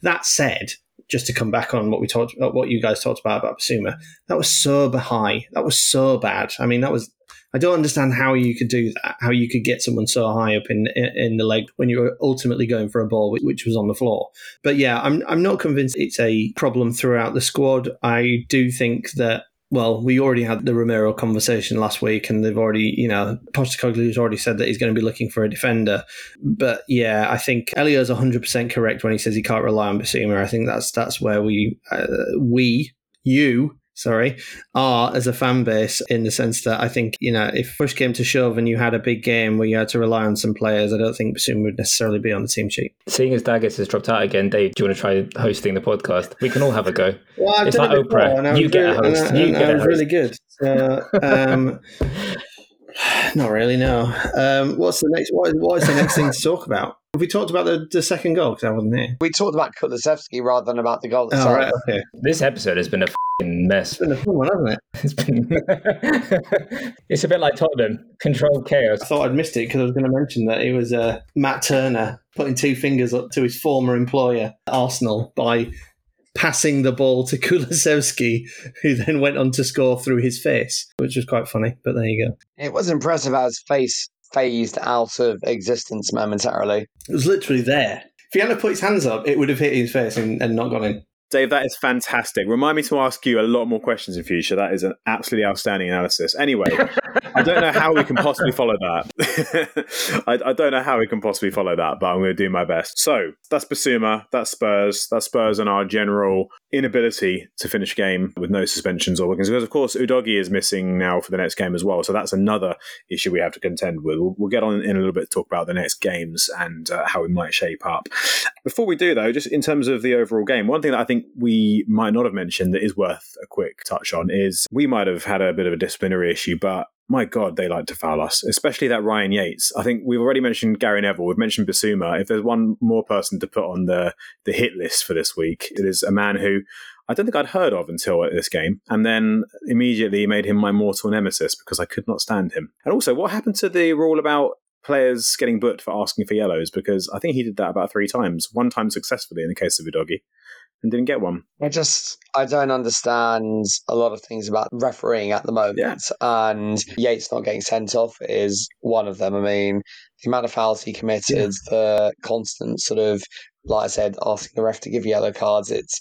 that said just to come back on what we talked about what you guys talked about about Bissouma that was so high that was so bad I mean that was I don't understand how you could do that. How you could get someone so high up in in the leg when you were ultimately going for a ball which was on the floor. But yeah, I'm I'm not convinced it's a problem throughout the squad. I do think that well, we already had the Romero conversation last week, and they've already, you know, Postecoglou's already said that he's going to be looking for a defender. But yeah, I think Elio's 100% correct when he says he can't rely on Bissouma. I think that's that's where we, uh, we, you, sorry, are as a fan base in the sense that I think, you know, if push came to shove and you had a big game where you had to rely on some players, I don't think Bissouma would necessarily be on the team sheet.
Seeing as Daggers has dropped out again, Dave, do you want to try hosting the podcast? We can all have a go.
Well, I've
It's
done
like
it before,
Oprah.
and
You get a
really- and
host.
I-
You
and
get
I
a
was
host.
really good. So, um, not really. No. Um, what's the next? What what is the next thing to talk about? Have we talked about the, the second goal? Because I wasn't here.
We talked about Kulusevski rather than about the goal
Oh,
itself.
right. Okay.
This episode has been a fing mess.
It's been a fun one, hasn't it?
It's been. it's a bit like Tottenham, controlled chaos.
I thought I'd missed it because I was going to mention that it was uh, Matt Turner putting two fingers up to his former employer, Arsenal, by passing the ball to Kulusevski, who then went on to score through his face, which was quite funny. But there you go.
It was impressive how his face phased out of existence momentarily.
It was literally there. If he hadn't put his hands up, it would have hit his face and, and not gone in.
Dave, that is fantastic. Remind me to ask you a lot more questions in future. That is an absolutely outstanding analysis. Anyway, I don't know how we can possibly follow that. I, I don't know how we can possibly follow that, but I'm going to do my best. So that's Bissouma, that's Spurs, that's Spurs and our general inability to finish game with no suspensions or bookings. Because of course, Udogie is missing now for the next game as well. So that's another issue we have to contend with. We'll, we'll get on in a little bit to talk about the next games and uh, how we might shape up. Before we do, though, just in terms of the overall game, one thing that I think we might not have mentioned that is worth a quick touch on is we might have had a bit of a disciplinary issue, but my God, they like to foul us, especially that Ryan Yates. I think we've already mentioned Gary Neville, we've mentioned Bissouma. If there's one more person to put on the, the hit list for this week, it is a man who I don't think I'd heard of until this game, and then immediately made him my mortal nemesis because I could not stand him. And also, what happened to the rule about players getting booked for asking for yellows? Because I think he did that about three times, one time successfully in the case of Udogie, and didn't get one.
I just I don't understand a lot of things about refereeing at the moment,
Yeah.
and Yates not getting sent off is one of them. I mean, the amount of fouls he committed, the constant sort of, like I said, asking the ref to give yellow cards, it's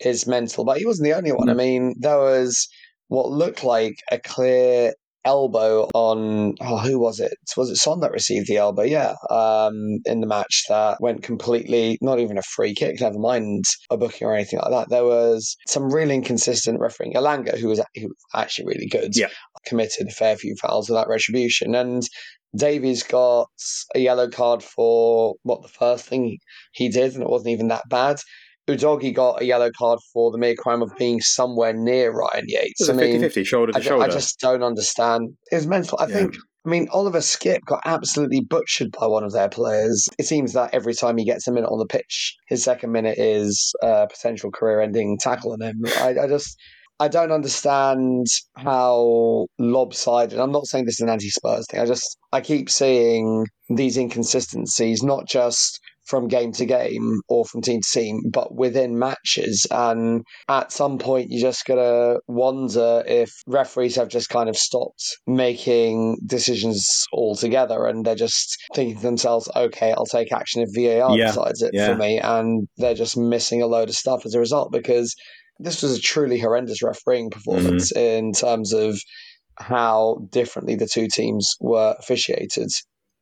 is mental. But he wasn't the only one. I mean, there was what looked like a clear elbow on oh, who was it? Was it Son that received the elbow? Yeah, um, in the match that went completely not even a free kick, never mind a booking or anything like that. There was some really inconsistent refereeing. Elanga, who was who was actually really good,
Yeah.
committed a fair few fouls without retribution, and Davies got a yellow card for what the first thing he did, and it wasn't even that bad. Udogie got a yellow card for the mere crime of being somewhere near Ryan Yates. I
a
mean,
50 50, shoulder to
I,
shoulder.
I just don't understand. It was mental. I
Yeah.
think. I mean, Oliver Skipp got absolutely butchered by one of their players. It seems that every time he gets a minute on the pitch, his second minute is a potential career-ending tackle on him. I, I just. I don't understand how lopsided. I'm not saying this is an anti-Spurs thing. I just I keep seeing these inconsistencies, not just from game to game or from team to team, but within matches. And at some point, you just gotta wonder if referees have just kind of stopped making decisions altogether, and they're just thinking to themselves, "Okay, I'll take action if VAR
Yeah,
decides it
yeah.
for me," and they're just missing a load of stuff as a result because this was a truly horrendous refereeing performance
Mm-hmm.
in terms of how differently the two teams were officiated.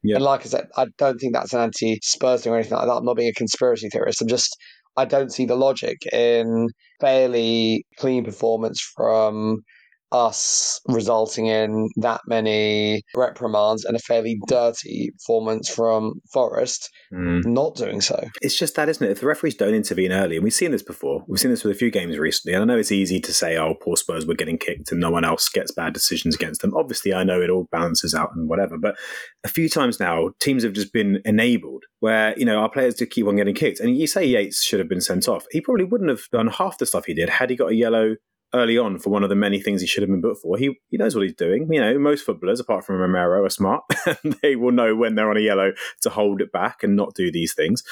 Yeah.
And like I said, I don't think that's an anti Spurs thing or anything like that. I'm not being a conspiracy theorist. I'm just, I don't see the logic in fairly clean performance from us resulting in that many reprimands and a fairly dirty performance from Forest
Mm.
not doing so.
It's just that, isn't it? If the referees don't intervene early, and we've seen this before, we've seen this with a few games recently, and I know it's easy to say, oh, poor Spurs were getting kicked and no one else gets bad decisions against them. Obviously, I know it all balances out and whatever, but a few times now, teams have just been enabled where, you know, our players do keep on getting kicked. And you say Yates should have been sent off. He probably wouldn't have done half the stuff he did had he got a yellow early on for one of the many things he should have been booked for. He he knows what he's doing. You know, most footballers, apart from Romero, are smart. they will know when they're on a yellow to hold it back and not do these things.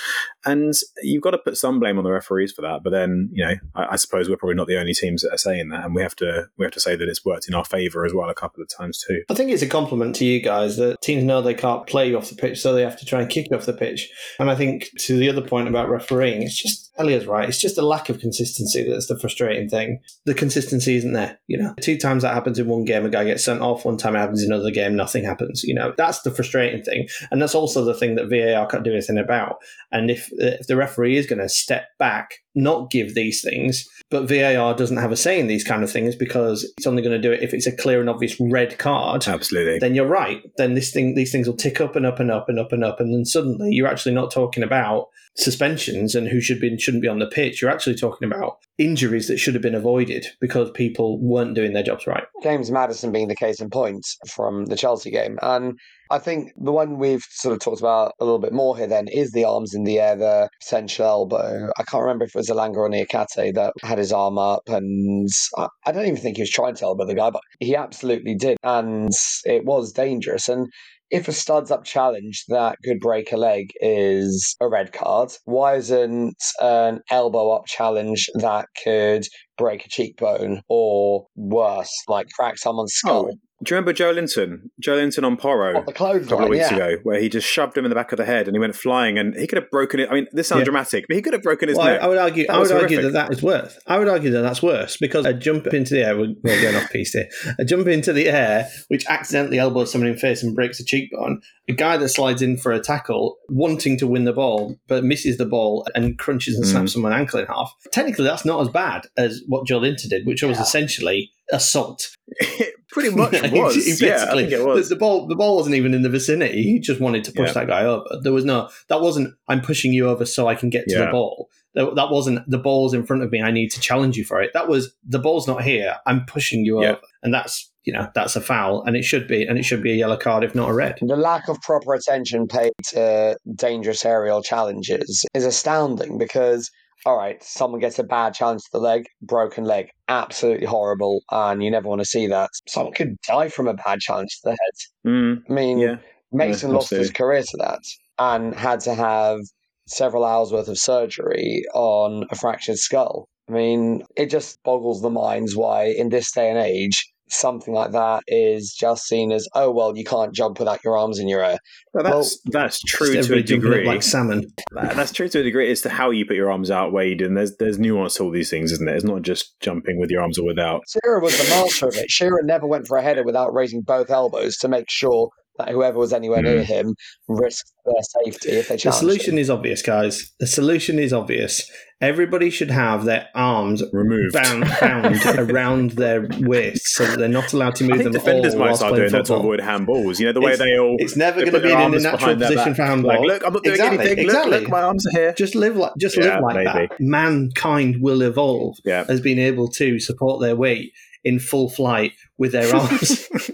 And you've got to put some blame on the referees for that. But then, you know, I, I suppose we're probably not the only teams that are saying that, and we have to we have to say that it's worked in our favour as well a couple of times too.
I think it's a compliment to you guys that teams know they can't play you off the pitch, so they have to try and kick you off the pitch. And I think to the other point about refereeing, it's just Elliot's right. It's just a lack of consistency that's the frustrating thing. The consistency isn't there. You know, two times that happens in one game, a guy gets sent off. One time it happens in another game, nothing happens. You know, that's the frustrating thing, and that's also the thing that VAR can't do anything about. And if if the referee is going to step back, not give these things, but VAR doesn't have a say in these kind of things because it's only going to do it if it's a clear and obvious red card
Absolutely.
then you're right. Then this thing, these things will tick up and up and up and up and up, and then suddenly you're actually not talking about suspensions and who should be shouldn't be on the pitch. You're actually talking about injuries that should have been avoided because people weren't doing their jobs right.
James Maddison being the case in point from the Chelsea game. And I think the one we've sort of talked about a little bit more here then is the arms in the air, the potential elbow. I can't remember if it was Elanga or Niakhaté that had his arm up, and I I don't even think he was trying to elbow the guy, but he absolutely did. And it was dangerous. And if a studs up challenge that could break a leg is a red card, why isn't an elbow up challenge that could break a cheekbone or worse, like crack someone's oh, skull?
Oh, do you remember Joelinton? Joe Linton on Porro.
What, the
a couple of weeks
yeah.
ago, where he just shoved him in the back of the head and he went flying, and he could have broken it. I mean, this sounds
Yeah.
dramatic, but he could have broken his
Well, I,
neck.
I would argue.
That
I would argue that that is worse. I would argue that that's worse because a jump into the air. We're, we're going off piece here. A jump into the air, which accidentally elbows someone in the face and breaks a cheekbone. A guy that slides in for a tackle, wanting to win the ball but misses the ball and crunches and
Mm.
snaps someone's ankle in half. Technically, that's not as bad as what Joelinton did, which was essentially assault.
it pretty much was. yeah, I think it was.
The, the ball, the ball wasn't even in the vicinity. He just wanted to push
Yeah.
that guy over. There was no. That wasn't. I'm pushing you over so I can get to
Yeah.
the ball. That, that wasn't. The ball's in front of me. I need to challenge you for it. That was. The ball's not here. I'm pushing you
Yeah.
over, and that's you know that's a foul, and it should be, and it should be a yellow card if not a red.
The lack of proper attention paid to dangerous aerial challenges is astounding because, all right, someone gets a bad challenge to the leg, broken leg, absolutely horrible, and you never want to see that. Someone could die from a bad challenge to the head.
Mm,
I mean,
yeah.
Mason
Yeah,
lost his career to that and had to have several hours worth of surgery on a fractured skull. I mean, it just boggles the minds why, in this day and age, something like that is just seen as, oh, well, you can't jump without your arms in your air.
Well, that's that's true to a
everybody jumping up
degree.
like salmon.
That's true to a degree. It's to how you put your arms out, Wade, and there's there's nuance to all these things, isn't it? It's not just jumping with your arms or without.
Shearer was the master of it. Shearer never went for a header without raising both elbows to make sure that whoever was anywhere near mm. him risked their safety if they
The solution
him.
is obvious, guys. The solution is obvious. Everybody should have their arms
Removed.
bound, bound around their waists so that they're not allowed to move
I think
them
defenders
all
might start
playing
doing that to avoid handballs. You know the way
It's-
they all
It's never going to be in a natural position
back.
for handball.
Like, look, I'm not doing
Exactly,
anything.
exactly.
Look, look, my arms are here.
Just live like just
Yeah,
live like
maybe.
that. Mankind will evolve
Yeah.
as being able to support their weight in full flight with their arms.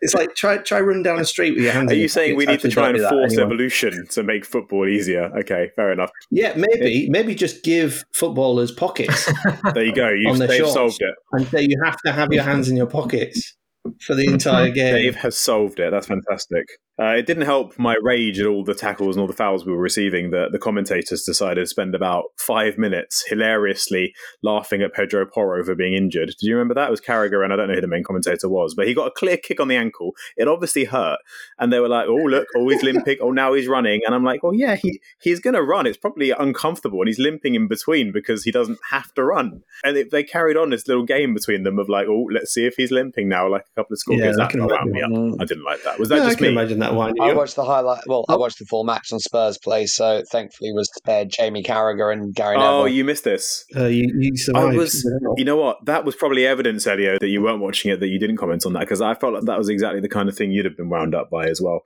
it's like try try running down a street with your hands.
Are you saying we need to try and
don't do that
force evolution to make football easier? Okay, fair enough.
Yeah, maybe maybe just give footballers pockets
There you go. You've
their
they've
shorts.
solved it.
and say you have to have your hands in your pockets for the entire game.
Dave has solved it. That's fantastic. Uh, it didn't help my rage at all the tackles and all the fouls we were receiving that the commentators decided to spend about five minutes hilariously laughing at Pedro Porro for being injured. Do you remember that? It was Carragher, and I don't know who the main commentator was, but he got a clear kick on the ankle. It obviously hurt. And they were like, oh, look, oh, he's limping. Oh, now he's running. And I'm like, well, yeah, he, he's going to run. It's probably uncomfortable. And he's limping in between because he doesn't have to run. And it, they carried on this little game between them of like, oh, let's see if he's limping now, like a couple of school
Yeah,
kids.
I
That
can
wound
imagine.
me. I didn't like that. Was that
No,
just me?
Imagine that winding
I watched the highlight. Well, I watched the full match on Spurs play, so thankfully was spared Jamie Carragher and Gary Neville.
Oh,
Neville.
you missed this.
Uh, you, you survived.
I was, you know what? That was probably evidence, Elio, that you weren't watching it, that you didn't comment on that, because I felt like that was exactly the kind of thing you'd have been wound up by as well.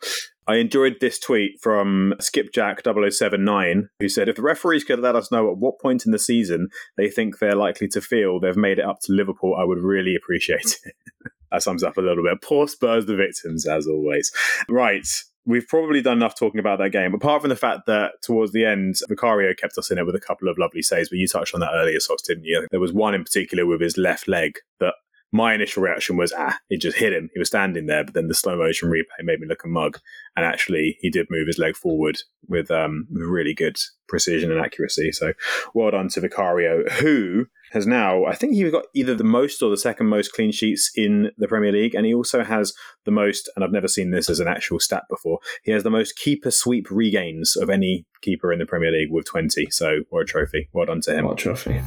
I enjoyed this tweet from Skipjack0079, who said, If the referees could let us know at what point in the season they think they're likely to feel they've made it up to Liverpool, I would really appreciate it. that sums up a little bit. Poor Spurs, the victims, as always. Right. We've probably done enough talking about that game, apart from the fact that towards the end, Vicario kept us in it with a couple of lovely saves. But you touched on that earlier, Socks, didn't you? There was one in particular with his left leg that my initial reaction was, ah, it just hit him. He was standing there, but then the slow motion replay made me look a mug. And actually, he did move his leg forward with, um, really good precision and accuracy. So well done to Vicario, who has now, I think he got either the most or the second most clean sheets in the Premier League. And he also has the most, and I've never seen this as an actual stat before, he has the most keeper sweep regains of any keeper in the Premier League with 20. So what a trophy. Well done to him.
What trophy?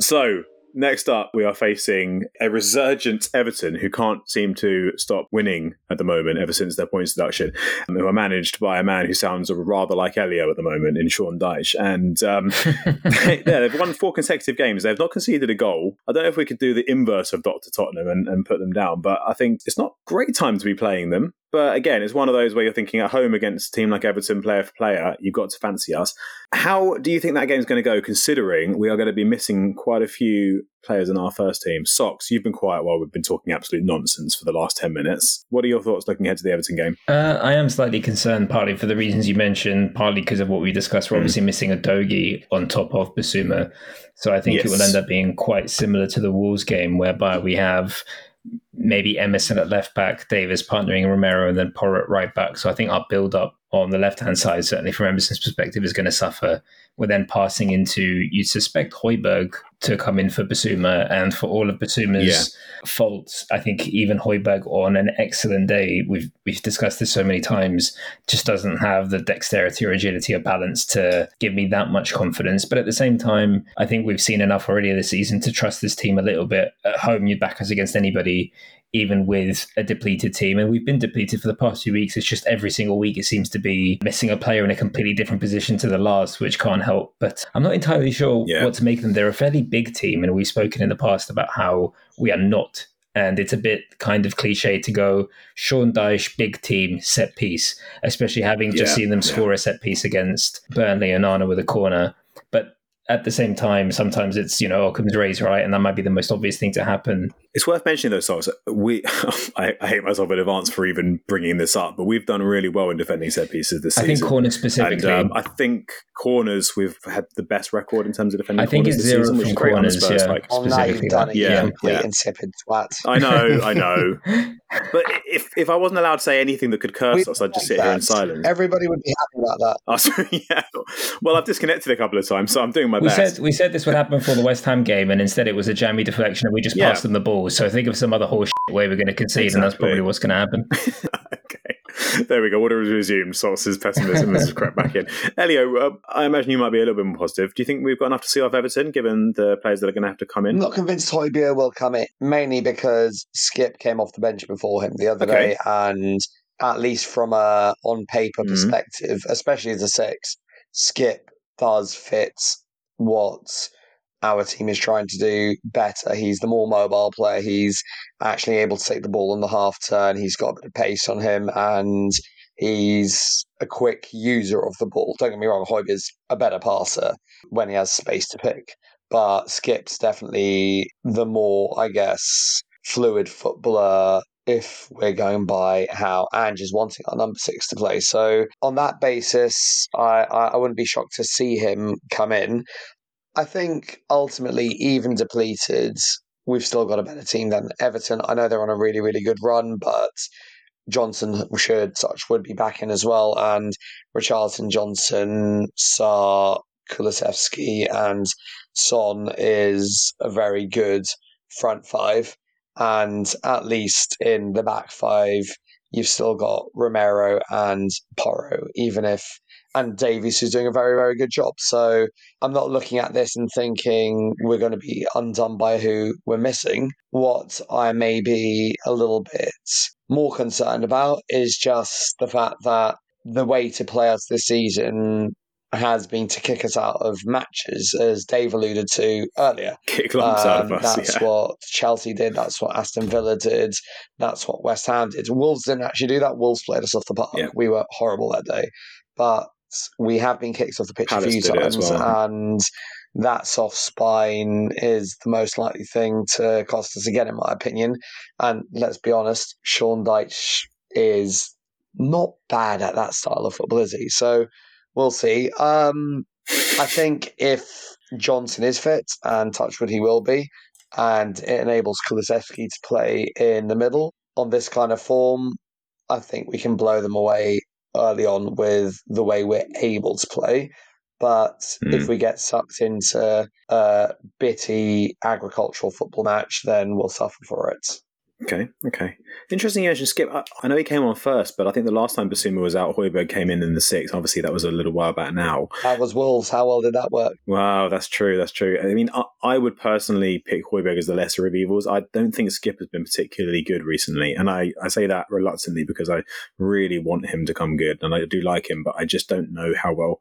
So, next up, we are facing a resurgent Everton who can't seem to stop winning at the moment ever since their points deduction, and who are managed by a man who sounds rather like Elio at the moment in Sean Dyche. And um, they, yeah, they've won four consecutive games. They've not conceded a goal. I don't know if we could do the inverse of Dr. Tottenham and, and put them down, but I think it's not great time to be playing them. But again, it's one of those where you're thinking at home against a team like Everton, player for player, you've got to fancy us. How do you think that game's going to go, considering we are going to be missing quite a few players in our first team? Socks, you've been quiet while we've been talking absolute nonsense for the last 10 minutes. What are your thoughts looking ahead to the Everton game?
Uh, I am slightly concerned, partly for the reasons you mentioned, partly because of what we discussed. We're obviously missing Udogie on top of Bissouma. So I think it will end up being quite similar to the Wolves game, whereby we have maybe Emerson at left back, Davies partnering Romero, and then Porro at right back. So I think our build up on the left hand side, certainly from Emerson's perspective, is going to suffer. We're then passing into, you'd suspect Højbjerg to come in for Bissouma, and for all of Bissouma's faults, I think even Højbjerg on an excellent day, we've we've discussed this so many times, just doesn't have the dexterity or agility or balance to give me that much confidence. But at the same time, I think we've seen enough already this season to trust this team a little bit. At home, you'd back us against anybody even with a depleted team. And we've been depleted for the past few weeks. It's just every single week it seems to be missing a player in a completely different position to the last, which can't help. But I'm not entirely sure
Yeah.
what to make of them. They're a fairly big team, and we've spoken in the past about how we are not. And it's a bit kind of cliche to go Sean Dyche, big team, set piece, especially having just
Yeah,
seen them
yeah.
score a set piece against Burnley and Anna with a corner. But at the same time, sometimes it's, you know, oh, Occam's razor, right? And that might be the most obvious thing to happen.
It's worth mentioning those songs. We, I, I hate myself in advance for even bringing this up, but we've done really well in defending set pieces this
I
season.
I think corners
and
specifically.
um, I think corners we've had the best record in terms of defending.
I think
corners
it's
this
zero
season,
from
is great
corners,
Spurs,
yeah.
like-
Oh, now
specifically
you've done
that.
it, you
Yeah,
complete
yeah.
insipid twat.
I know, I know. But if if I wasn't allowed to say anything that could curse
We
us, I'd just
like
sit here in silence.
Everybody would be happy about that.
Oh, sorry, yeah. Well, I've disconnected a couple of times, so I'm doing my
We
best.
said we said this would happen for the West Ham game, and instead it was a jammy deflection, and we just
Yeah.
passed them the ball. So think of some other horse way we're going to concede, and that's probably what's going to happen.
okay, there we go. Order is resumed. Source's pessimism has crept back in. Elio, uh, I imagine you might be a little bit more positive. Do you think we've got enough to see off Everton, given the players that are going to have to come in?
I'm
in?
not convinced Højbjerg will come in, mainly because Skipp came off the bench before him the other
Okay.
day, and at least from a on paper
Mhm.
perspective, especially as a six, Skipp does fit what our team is trying to do better. He's the more mobile player. He's actually able to take the ball on the half turn. He's got a bit of pace on him, and he's a quick user of the ball. Don't get me wrong, Højbjerg's a better passer when he has space to pick but Skipp's definitely the more, I guess, fluid footballer if we're going by how Ange is wanting our number six to play. So on that basis, I, I wouldn't be shocked to see him come in. I think ultimately, even depleted, we've still got a better team than Everton. I know they're on a really, really good run, but Johnson should such would be back in as well, and Richarlison, Johnson, Sarr, Kulusevski, and Son is a very good front five. And at least in the back five, you've still got Romero and Porro, even if and Davies who's doing a very, very good job. So I'm not looking at this and thinking we're going to be undone by who we're missing. What I may be a little bit more concerned about is just the fact that the way to play us this season has been to kick us out of matches, as Dave alluded to earlier.
Kick out
Um,
of us.
that's
yeah.
what Chelsea did. That's what Aston Villa did. That's what West Ham did. Wolves didn't actually do that. Wolves played us off the park.
Yeah.
We were horrible that day, but we have been kicked off the pitch
Palace
a few
did it as
times,
well.
and that soft spine is the most likely thing to cost us again, in my opinion. And let's be honest, Sean Dyche is not bad at that style of football, is he? So we'll see. Um, I think if Johnson is fit, and Touchwood he will be, and it enables Kulusevski to play in the middle on this kind of form, I think we can blow them away early on with the way we're able to play. But if
Mm.
we get sucked into a bitty agricultural football match, then we'll suffer for it.
Okay, okay. Interesting you mentioned Skipp. I, I know he came on first, but I think the last time Bissouma was out, Højbjerg came in in the sixth. Obviously, that was a little while back now.
That was Wolves. How well did that work?
Wow, that's true. That's true. I mean, I, I would personally pick Højbjerg as the lesser of evils. I don't think Skipp has been particularly good recently, and I, I say that reluctantly because I really want him to come good, and I do like him, but I just don't know how well.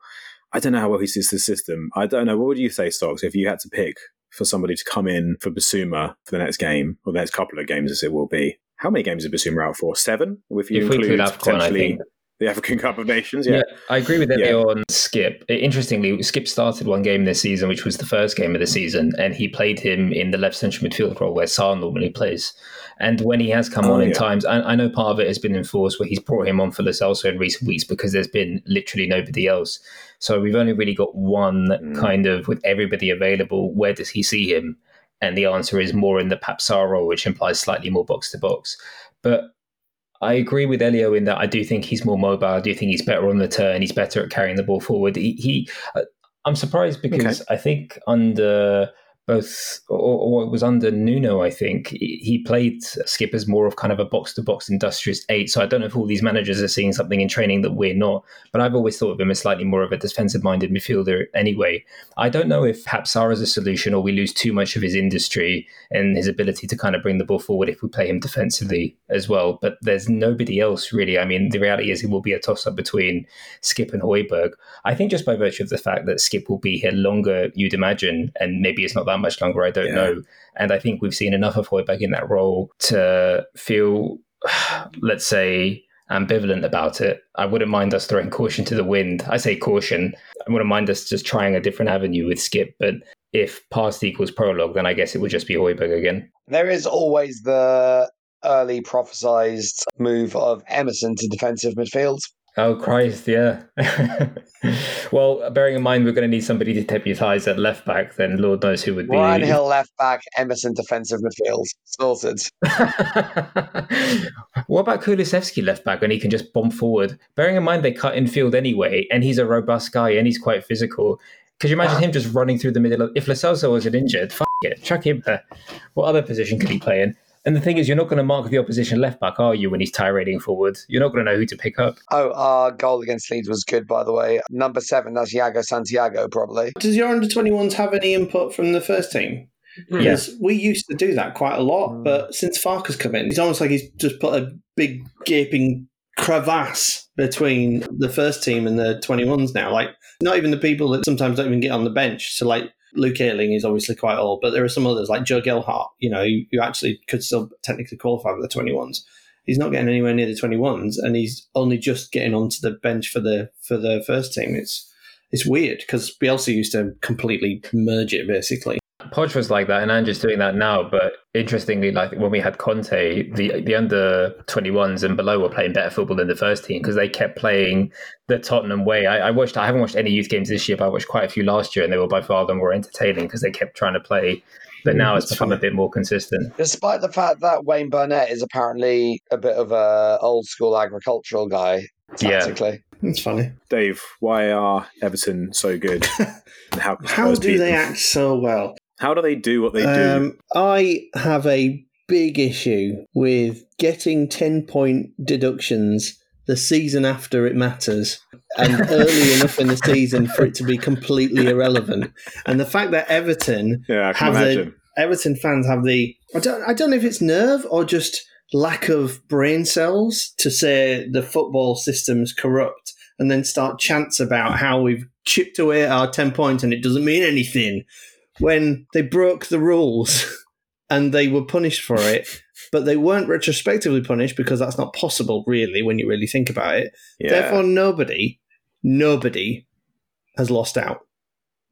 I don't know how well he sees the system. I don't know. What would you say, Socks, if you had to pick for somebody to come in for Bissouma for the next game or the next couple of games, as it will be? How many games is Bissouma out for? Seven, if you
If we
include
include AFCON, I
potentially. The African Cup of Nations.
Yeah.
Yeah,
I agree with
Yeah.
On Skipp. Interestingly, Skipp started one game this season, which was the first game of the season, and he played him in the left central midfield role where Sarr normally plays. And when he has come
Oh,
on in times, I, I know part of it has been enforced where he's brought him on for Lo Celso in recent weeks because there's been literally nobody else. So we've only really got one
Mm.
kind of with everybody available. Where does he see him? And the answer is more in the Pap Sarr role, which implies slightly more box to box. But I agree with Elio in that I do think he's more mobile. I do think he's better on the turn. He's better at carrying the ball forward. He, he uh, I'm surprised because I think under both, or, or it was under Nuno, I think he played Skipp as more of kind of a box to box industrious eight. So I don't know if all these managers are seeing something in training that we're not. But I've always thought of him as slightly more of a defensive minded midfielder anyway. I don't know if perhaps Sarr is a solution or we lose too much of his industry and his ability to kind of bring the ball forward if we play him defensively as well. But there's nobody else really. I mean, the reality is it will be a toss up between Skipp and Højbjerg. I think just by virtue of the fact that Skipp will be here longer, you'd imagine, and maybe it's not that much longer, I don't
Yeah.
know. And I think we've seen enough of Højbjerg in that role to feel, let's say, ambivalent about it. I wouldn't mind us throwing caution to the wind. I say caution. I wouldn't mind us just trying a different avenue with Skipp, but if past equals prologue, then I guess it would just be Højbjerg again.
There is always the early prophesized move of Emerson to defensive midfield.
Oh Christ, yeah. well, bearing in mind we're going to need somebody to deputise at left back, then Lord knows who would be.
Ryan Hill left back, Emerson defensive midfield. Sorted.
what about Kulusevski left back when he can just bomb forward? Bearing in mind they cut in field anyway, and he's a robust guy and he's quite physical. Could you imagine him just running through the middle of if Lo Celso wasn't injured? Fuck it, chuck him there. What other position could he play in? And the thing is, you're not going to mark the opposition left back, are you, when he's tirading forward? You're not going to know who to pick up.
Oh, our goal against Leeds was good, by the way. Number seven, that's Iago Santiago, probably.
Does your under 21s have any input from the first team? Because we used to do that quite a lot,
Mm.
but since Farke's come in, it's almost like he's just put a big gaping crevasse between the first team and the 21s now. Like, not even the people that sometimes don't even get on the bench. So, like, Luke Ayling is obviously quite old, but there are some others like Joe Gelhardt, you know, who, who actually could still technically qualify for the 21s. He's not getting anywhere near the 21s, and he's only just getting onto the bench for the for the first team. It's it's weird because Bielsa used to completely merge it basically.
Podge was like that, and Andrew's doing that now. But interestingly, like when we had Conte, the the under twenty ones and below were playing better football than the first team because they kept playing the Tottenham way. I, I watched. I haven't watched any youth games this year, but I watched quite a few last year, and they were by far the more entertaining because they kept trying to play. But now it's become a bit more consistent.
Despite the fact that Wayne Burnett is apparently a bit of a old school agricultural guy,
Yeah.
tactically.
It's funny.
Dave, why are Everton so good? How,
How do
beat
they act so well?
How do they do what they do?
Um, I have a big issue with getting 10 point deductions the season after it matters and early enough in the season for it to be completely irrelevant. And the fact that Everton
Yeah,
have
imagine.
the Everton fans have the I don't I don't know if it's nerve or just lack of brain cells to say the football system's corrupt and then start chants about how we've chipped away at our 10 points and it doesn't mean anything when they broke the rules and they were punished for it but they weren't retrospectively punished because that's not possible really when you really think about it
Yeah.
therefore nobody nobody has lost out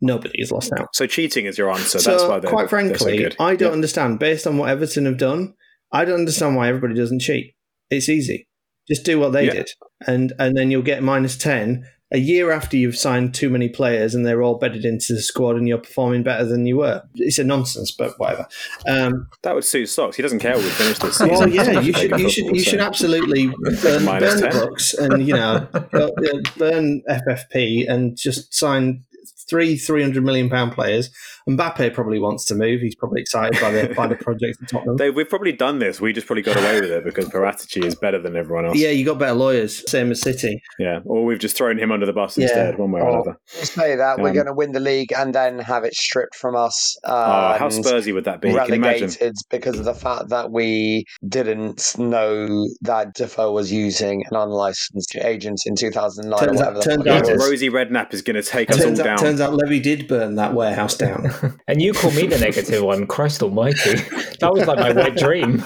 nobody has lost out
so cheating is your answer.
so,
That's why they're
quite
they're so
frankly. I don't
Yeah.
understand. Based on what Everton have done, I don't understand why everybody doesn't cheat. It's easy. Just do what they
Yeah.
did, and and then you'll get minus ten a year after you've signed too many players and they're all bedded into the squad and you're performing better than you were. It's a nonsense, but whatever. Um,
That would suit Socks. He doesn't care what we finish this season.
well, yeah, you should you should you
so-
should absolutely burn, burn the books and you know uh, burn FFP and just sign three three hundred million pound players. Mbappe probably wants to move. He's probably excited by the by the project at Tottenham.
Dave, we've probably done this. We just probably got away with it because Paratici is better than everyone else.
Yeah, you got better lawyers, same as City.
Yeah. Or we've just thrown him under the bus
Yeah.
instead, one way or
Oh.
another.
You say that we're
Um,
going to win the league and then have it stripped from us.
Oh, how Spursy would that be? Can you imagine?
relegated because of the fact that we didn't know that Defoe was using an unlicensed agent in 2009 or
Turns out-
whatever the
turns out
it
but
was.
Rosie Redknapp is going to take us all
out,
down.
turns out Levy did burn that warehouse down.
And you call me the negative one. Christ almighty. That was like my wet dream.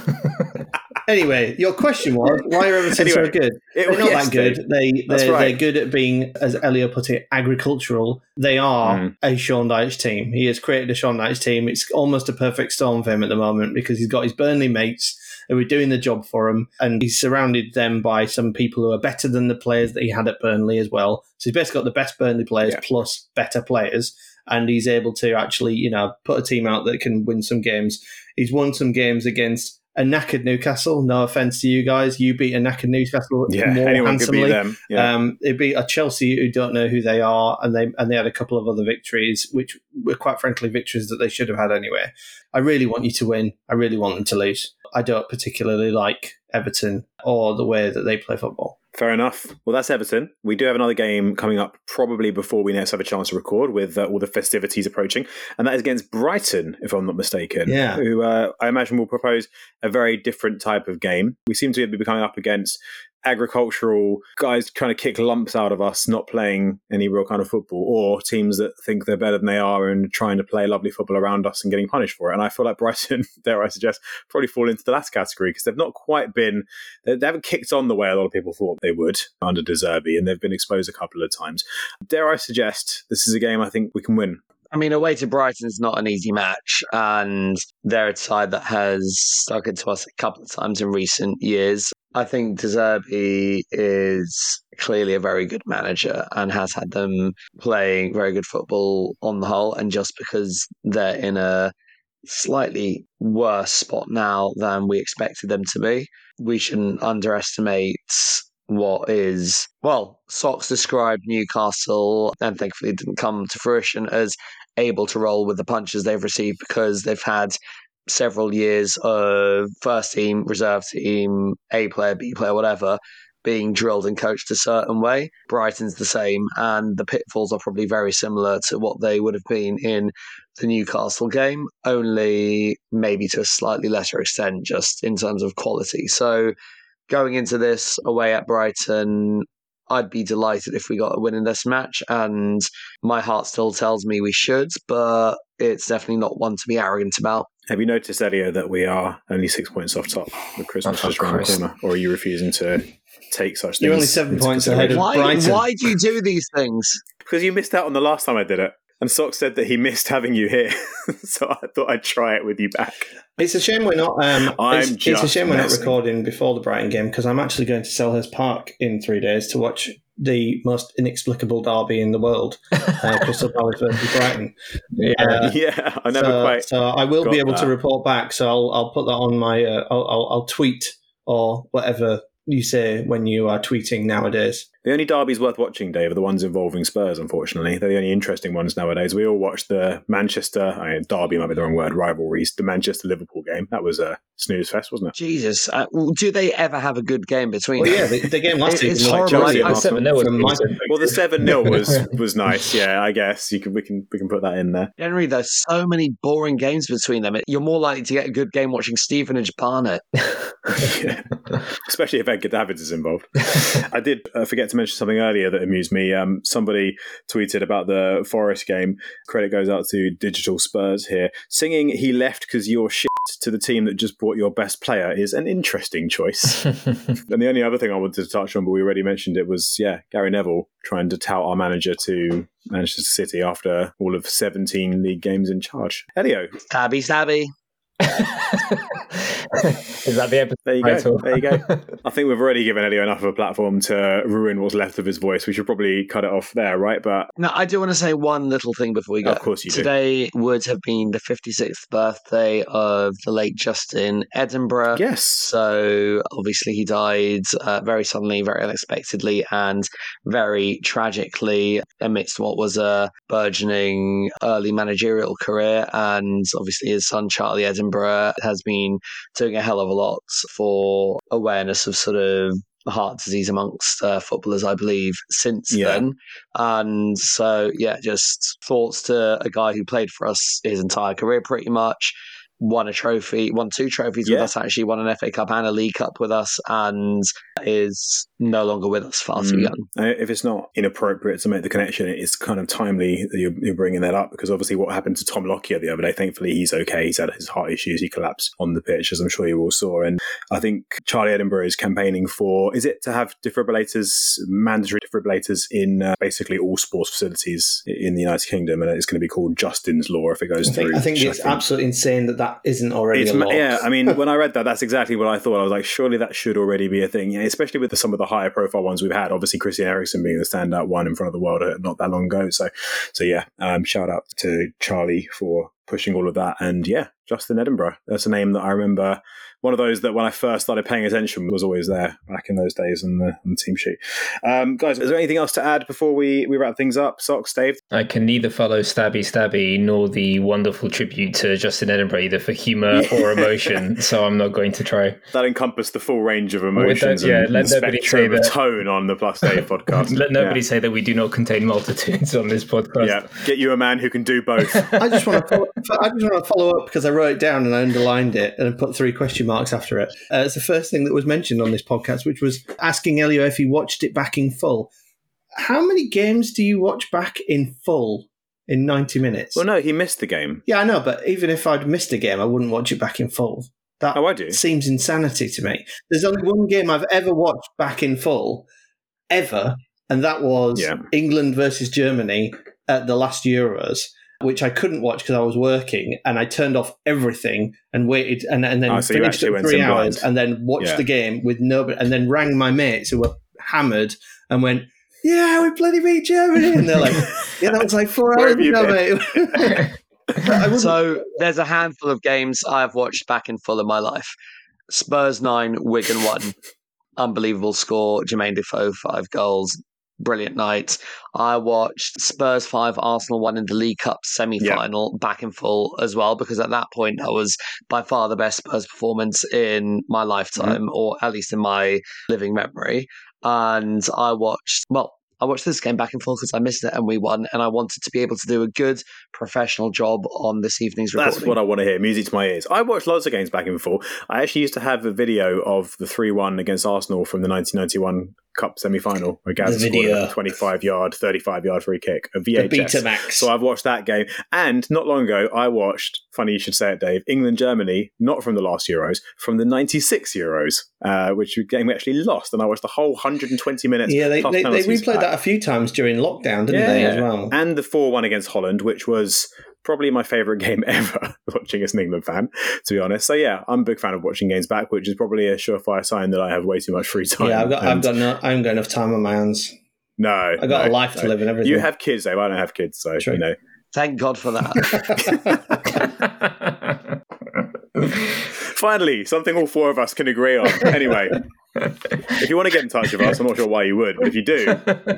anyway, your question was why are Everton so good?
It-
They're not
yes,
that good. They they're,
right.
they're good at being, as Elio put it, agricultural. They are
Mm.
a Sean Dyche team. He has created a Sean Dyche team. It's almost a perfect storm for him at the moment because he's got his Burnley mates who are doing the job for him, and he's surrounded them by some people who are better than the players that he had at Burnley as well. So he's basically got the best Burnley players
Yeah.
plus better players. And he's able to actually, you know, put a team out that can win some games. He's won some games against a knackered Newcastle. No offense to you guys, you beat a knackered Newcastle
Yeah,
more handsomely.
beat them. Yeah.
Um, it beat a Chelsea who don't know who they are, and they and they had a couple of other victories, which were quite frankly victories that they should have had anyway. I really want you to win. I really want them to lose. I don't particularly like Everton or the way that they play football.
Fair enough. Well, that's Everton. We do have another game coming up probably before we next have a chance to record with uh, all the festivities approaching. And that is against Brighton, if I'm not mistaken.
Yeah.
Who uh, I imagine will propose a very different type of game. We seem to be coming up against agricultural guys trying to kick lumps out of us, not playing any real kind of football, or teams that think they're better than they are and trying to play lovely football around us and getting punished for it. And I feel like Brighton, dare I suggest, probably fall into the last category because they've not quite been they, they haven't kicked on the way a lot of people thought they would under De Zerbi, and they've been exposed a couple of times. Dare I suggest this is a game I think we can win?
I mean, away to Brighton is not an easy match, and they're a side that has stuck it to us a couple of times in recent years. I think De Zerbi is clearly a very good manager and has had them playing very good football on the whole. And just because they're in a slightly worse spot now than we expected them to be, we shouldn't underestimate what is well Socks described Newcastle and thankfully didn't come to fruition as able to roll with the punches they've received because they've had several years of first team, reserve team, A player, B player, whatever, being drilled and coached a certain way. Brighton's the same, and the pitfalls are probably very similar to what they would have been in the Newcastle game, only maybe to a slightly lesser extent, just in terms of quality. So going into this away at Brighton, I'd be delighted if we got a win in this match, and my heart still tells me we should, but it's definitely not one to be arrogant about.
Have you noticed, Elio, that we are only six points off top with Christmas just around the corner? Or are you refusing to take such things?
You're only seven points ahead of?
Why,
Brighton.
why do you do these things?
Because you missed out on the last time I did it. And Sock said that he missed having you here. so I thought I'd try it with you back.
It's a shame we're not. Um,
I'm
it's, it's a
just
shame we're not recording before the Brighton game because I'm actually going to Selhurst Park in three days to watch the most inexplicable derby in the world, uh, Crystal Palace versus Brighton.
Yeah.
Uh,
yeah, I never
so,
quite.
so I will
got
be able to report back. So I'll I'll put that on my. Uh, I'll, I'll I'll tweet or whatever you say when you are tweeting nowadays.
The only derbies worth watching, Dave, are the ones involving Spurs, unfortunately. They're the only interesting ones nowadays. We all watched the Manchester, I mean, derby might be the wrong word, rivalries, the Manchester Liverpool game. That was a snooze fest, wasn't it?
Jesus, uh, do they ever have a good game between?
Well, yeah, the, the game last
It-
season
it's
was like
horrible.
Chelsea
I-
seven
Arsenal
nil
from my
was
Well, the 7 0 was, was nice, yeah, I guess. You can, we, can, we can put that in there.
Generally, there's so many boring games between them. You're more likely to get a good game watching Stevenage Barnet.
Yeah. Especially if Edgar Davids is involved. I did uh, forget to mention something earlier that amused me. Um, somebody tweeted about the Forest game. Credit goes out to Digital Spurs here. Singing "He left because you're shit" to the team that just bought your best player is an interesting choice. and the only other thing I wanted to touch on, but we already mentioned it, was yeah, Gary Neville trying to tout our manager to Manchester City after all of 17 league games in charge. Elio,
Stabby, stabby.
Is that the episode
there you go. There you go. I think we've already given Elio enough of a platform to ruin what's left of his voice. We should probably cut it off there, right? But
Now, I do want to say one little thing before we go.
of course you do.
Today would have been the 56th birthday of the late Justin Edinburgh.
Yes.
So obviously he died uh, very suddenly, very unexpectedly, and very tragically amidst what was a burgeoning early managerial career. And obviously his son Charlie Edinburgh has been doing a hell of a lot for awareness of sort of heart disease amongst uh, footballers, I believe, since
Yeah.
then. And so, yeah, just thoughts to a guy who played for us his entire career pretty much. Won a trophy, won two trophies with us actually, won an FA Cup and a League Cup with us, and is no longer with us, far too
Mm.
young.
Uh, If it's not inappropriate to make the connection, it's kind of timely that you're, you're bringing that up because obviously what happened to Tom Lockyer the other day, thankfully he's okay. He's had his heart issues. He collapsed on the pitch, as I'm sure you all saw. And I think Charlie Edinburgh is campaigning for, is it to have defibrillators, mandatory defibrillators in uh, basically all sports facilities in the United Kingdom? And it's going to be called Justin's Law if it goes
I think,
through.
I think
which
it's absolutely insane that that isn't already
It's
a
ma-
law.
yeah, I mean, when I read that, that's exactly what I thought. I was like, surely that should already be a thing, yeah, especially with the, some of the higher profile ones we've had. Obviously, Christian Eriksen being the standout one in front of the world uh, not that long ago. So, so yeah, um, shout out to Charlie for pushing all of that. And yeah, Justin Edinburgh. That's a name that I remember. One of those that when I first started paying attention was always there back in those days on the, on the team sheet. Um, guys, is there anything else to add before we, we wrap things up? Socks, Dave?
I can neither follow Stabby Stabby nor the wonderful tribute to Justin Edinburgh, either for humour or emotion. so I'm not going to try.
That encompassed the full range of
don't-
emotions
yeah, let
and
nobody
spectrum
say
of
that.
tone on the Plus Dave podcast.
Let nobody
Yeah.
say that we do not contain multitudes on this podcast.
Yeah, get you a man who can do both.
I just want to follow, I just want to follow up because I wrote it down and I underlined it and I put three question marks after it. Uh, it's the first thing that was mentioned on this podcast, which was asking Elio if he watched it back in full. How many games do you watch back in full in ninety minutes?
well, no, he missed the game.
Yeah, I know, but even if I'd missed a game, I wouldn't watch it back in full. That
Oh, I do.
seems insanity to me. There's only one game I've ever watched back in full, ever, and that was
Yeah.
England versus Germany at the last Euros, which I couldn't watch because I was working, and I turned off everything and waited, and, and then
Oh, so
finished
actually
at
went
three hours,
blind.
and then watched
Yeah.
the game with nobody, and then rang my mates who were hammered and went. Yeah, we bloody beat Germany, and they're like, "Yeah, that was like four hours
you
ago, mate."
So there's a handful of games I've watched back in full in my life. Spurs nine, Wigan one. Unbelievable score. Jermaine Defoe five goals. Brilliant night. I watched Spurs five, Arsenal one in the League Cup semi final back in full as well because at that point that was by far the best Spurs performance in my lifetime mm-hmm. or at least in my living memory. And I watched well. I watched this game back and forth because I missed it and we won, and I wanted to be able to do a good professional job on this evening's recording.
That's what I want to hear. Music to my ears. I watched lots of games back and forth. I actually used to have a video of the 3 1 against Arsenal from the 1991 Cup semi final where Gaz scored a 25 yard, 35 yard free kick, a VHS. So I've watched that game. And not long ago, I watched, funny you should say it, Dave, England Germany, not from the last Euros, from the 96 Euros, uh, which game we actually lost. And I watched the whole 120 minutes.
yeah, they, they, they replayed
back.
that a few times during lockdown, didn't they, as well?
And the 4 1 against Holland, which was probably my favourite game ever, watching as an England fan, to be honest. So, yeah, I'm a big fan of watching games back, which is probably a surefire sign that I have way too much free time.
yeah, I've got, I've got no, I haven't got enough time on my hands.
no.
I got
no,
a life to
no.
live and everything.
You have kids, Dave. I don't have kids, so,
True.
you know.
Thank God for that.
Finally, something all four of us can agree on. Anyway, if you want to get in touch with us, I'm not sure why you would, but if you do,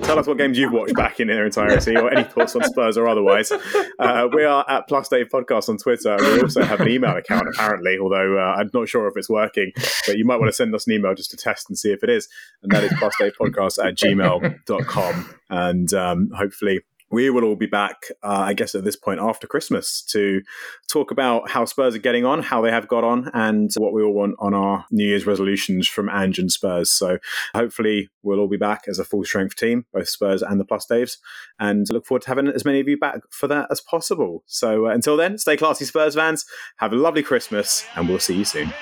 tell us what games you've watched back in their entirety or any thoughts on Spurs or otherwise. Uh, we are at Plus Dave Podcast on Twitter. We also have an email account, apparently, although uh, I'm not sure if it's working, but you might want to send us an email just to test and see if it is. And that is plusdavepodcast at gmail.com. And um, hopefully we will all be back, uh, I guess, at this point after Christmas to talk about how Spurs are getting on, how they have got on, and what we all want on our New Year's resolutions from Ange and Spurs. So hopefully we'll all be back as a full strength team, both Spurs and the Plus Daves, and look forward to having as many of you back for that as possible. So uh, until then, stay classy, Spurs fans. Have a lovely Christmas, and we'll see you soon.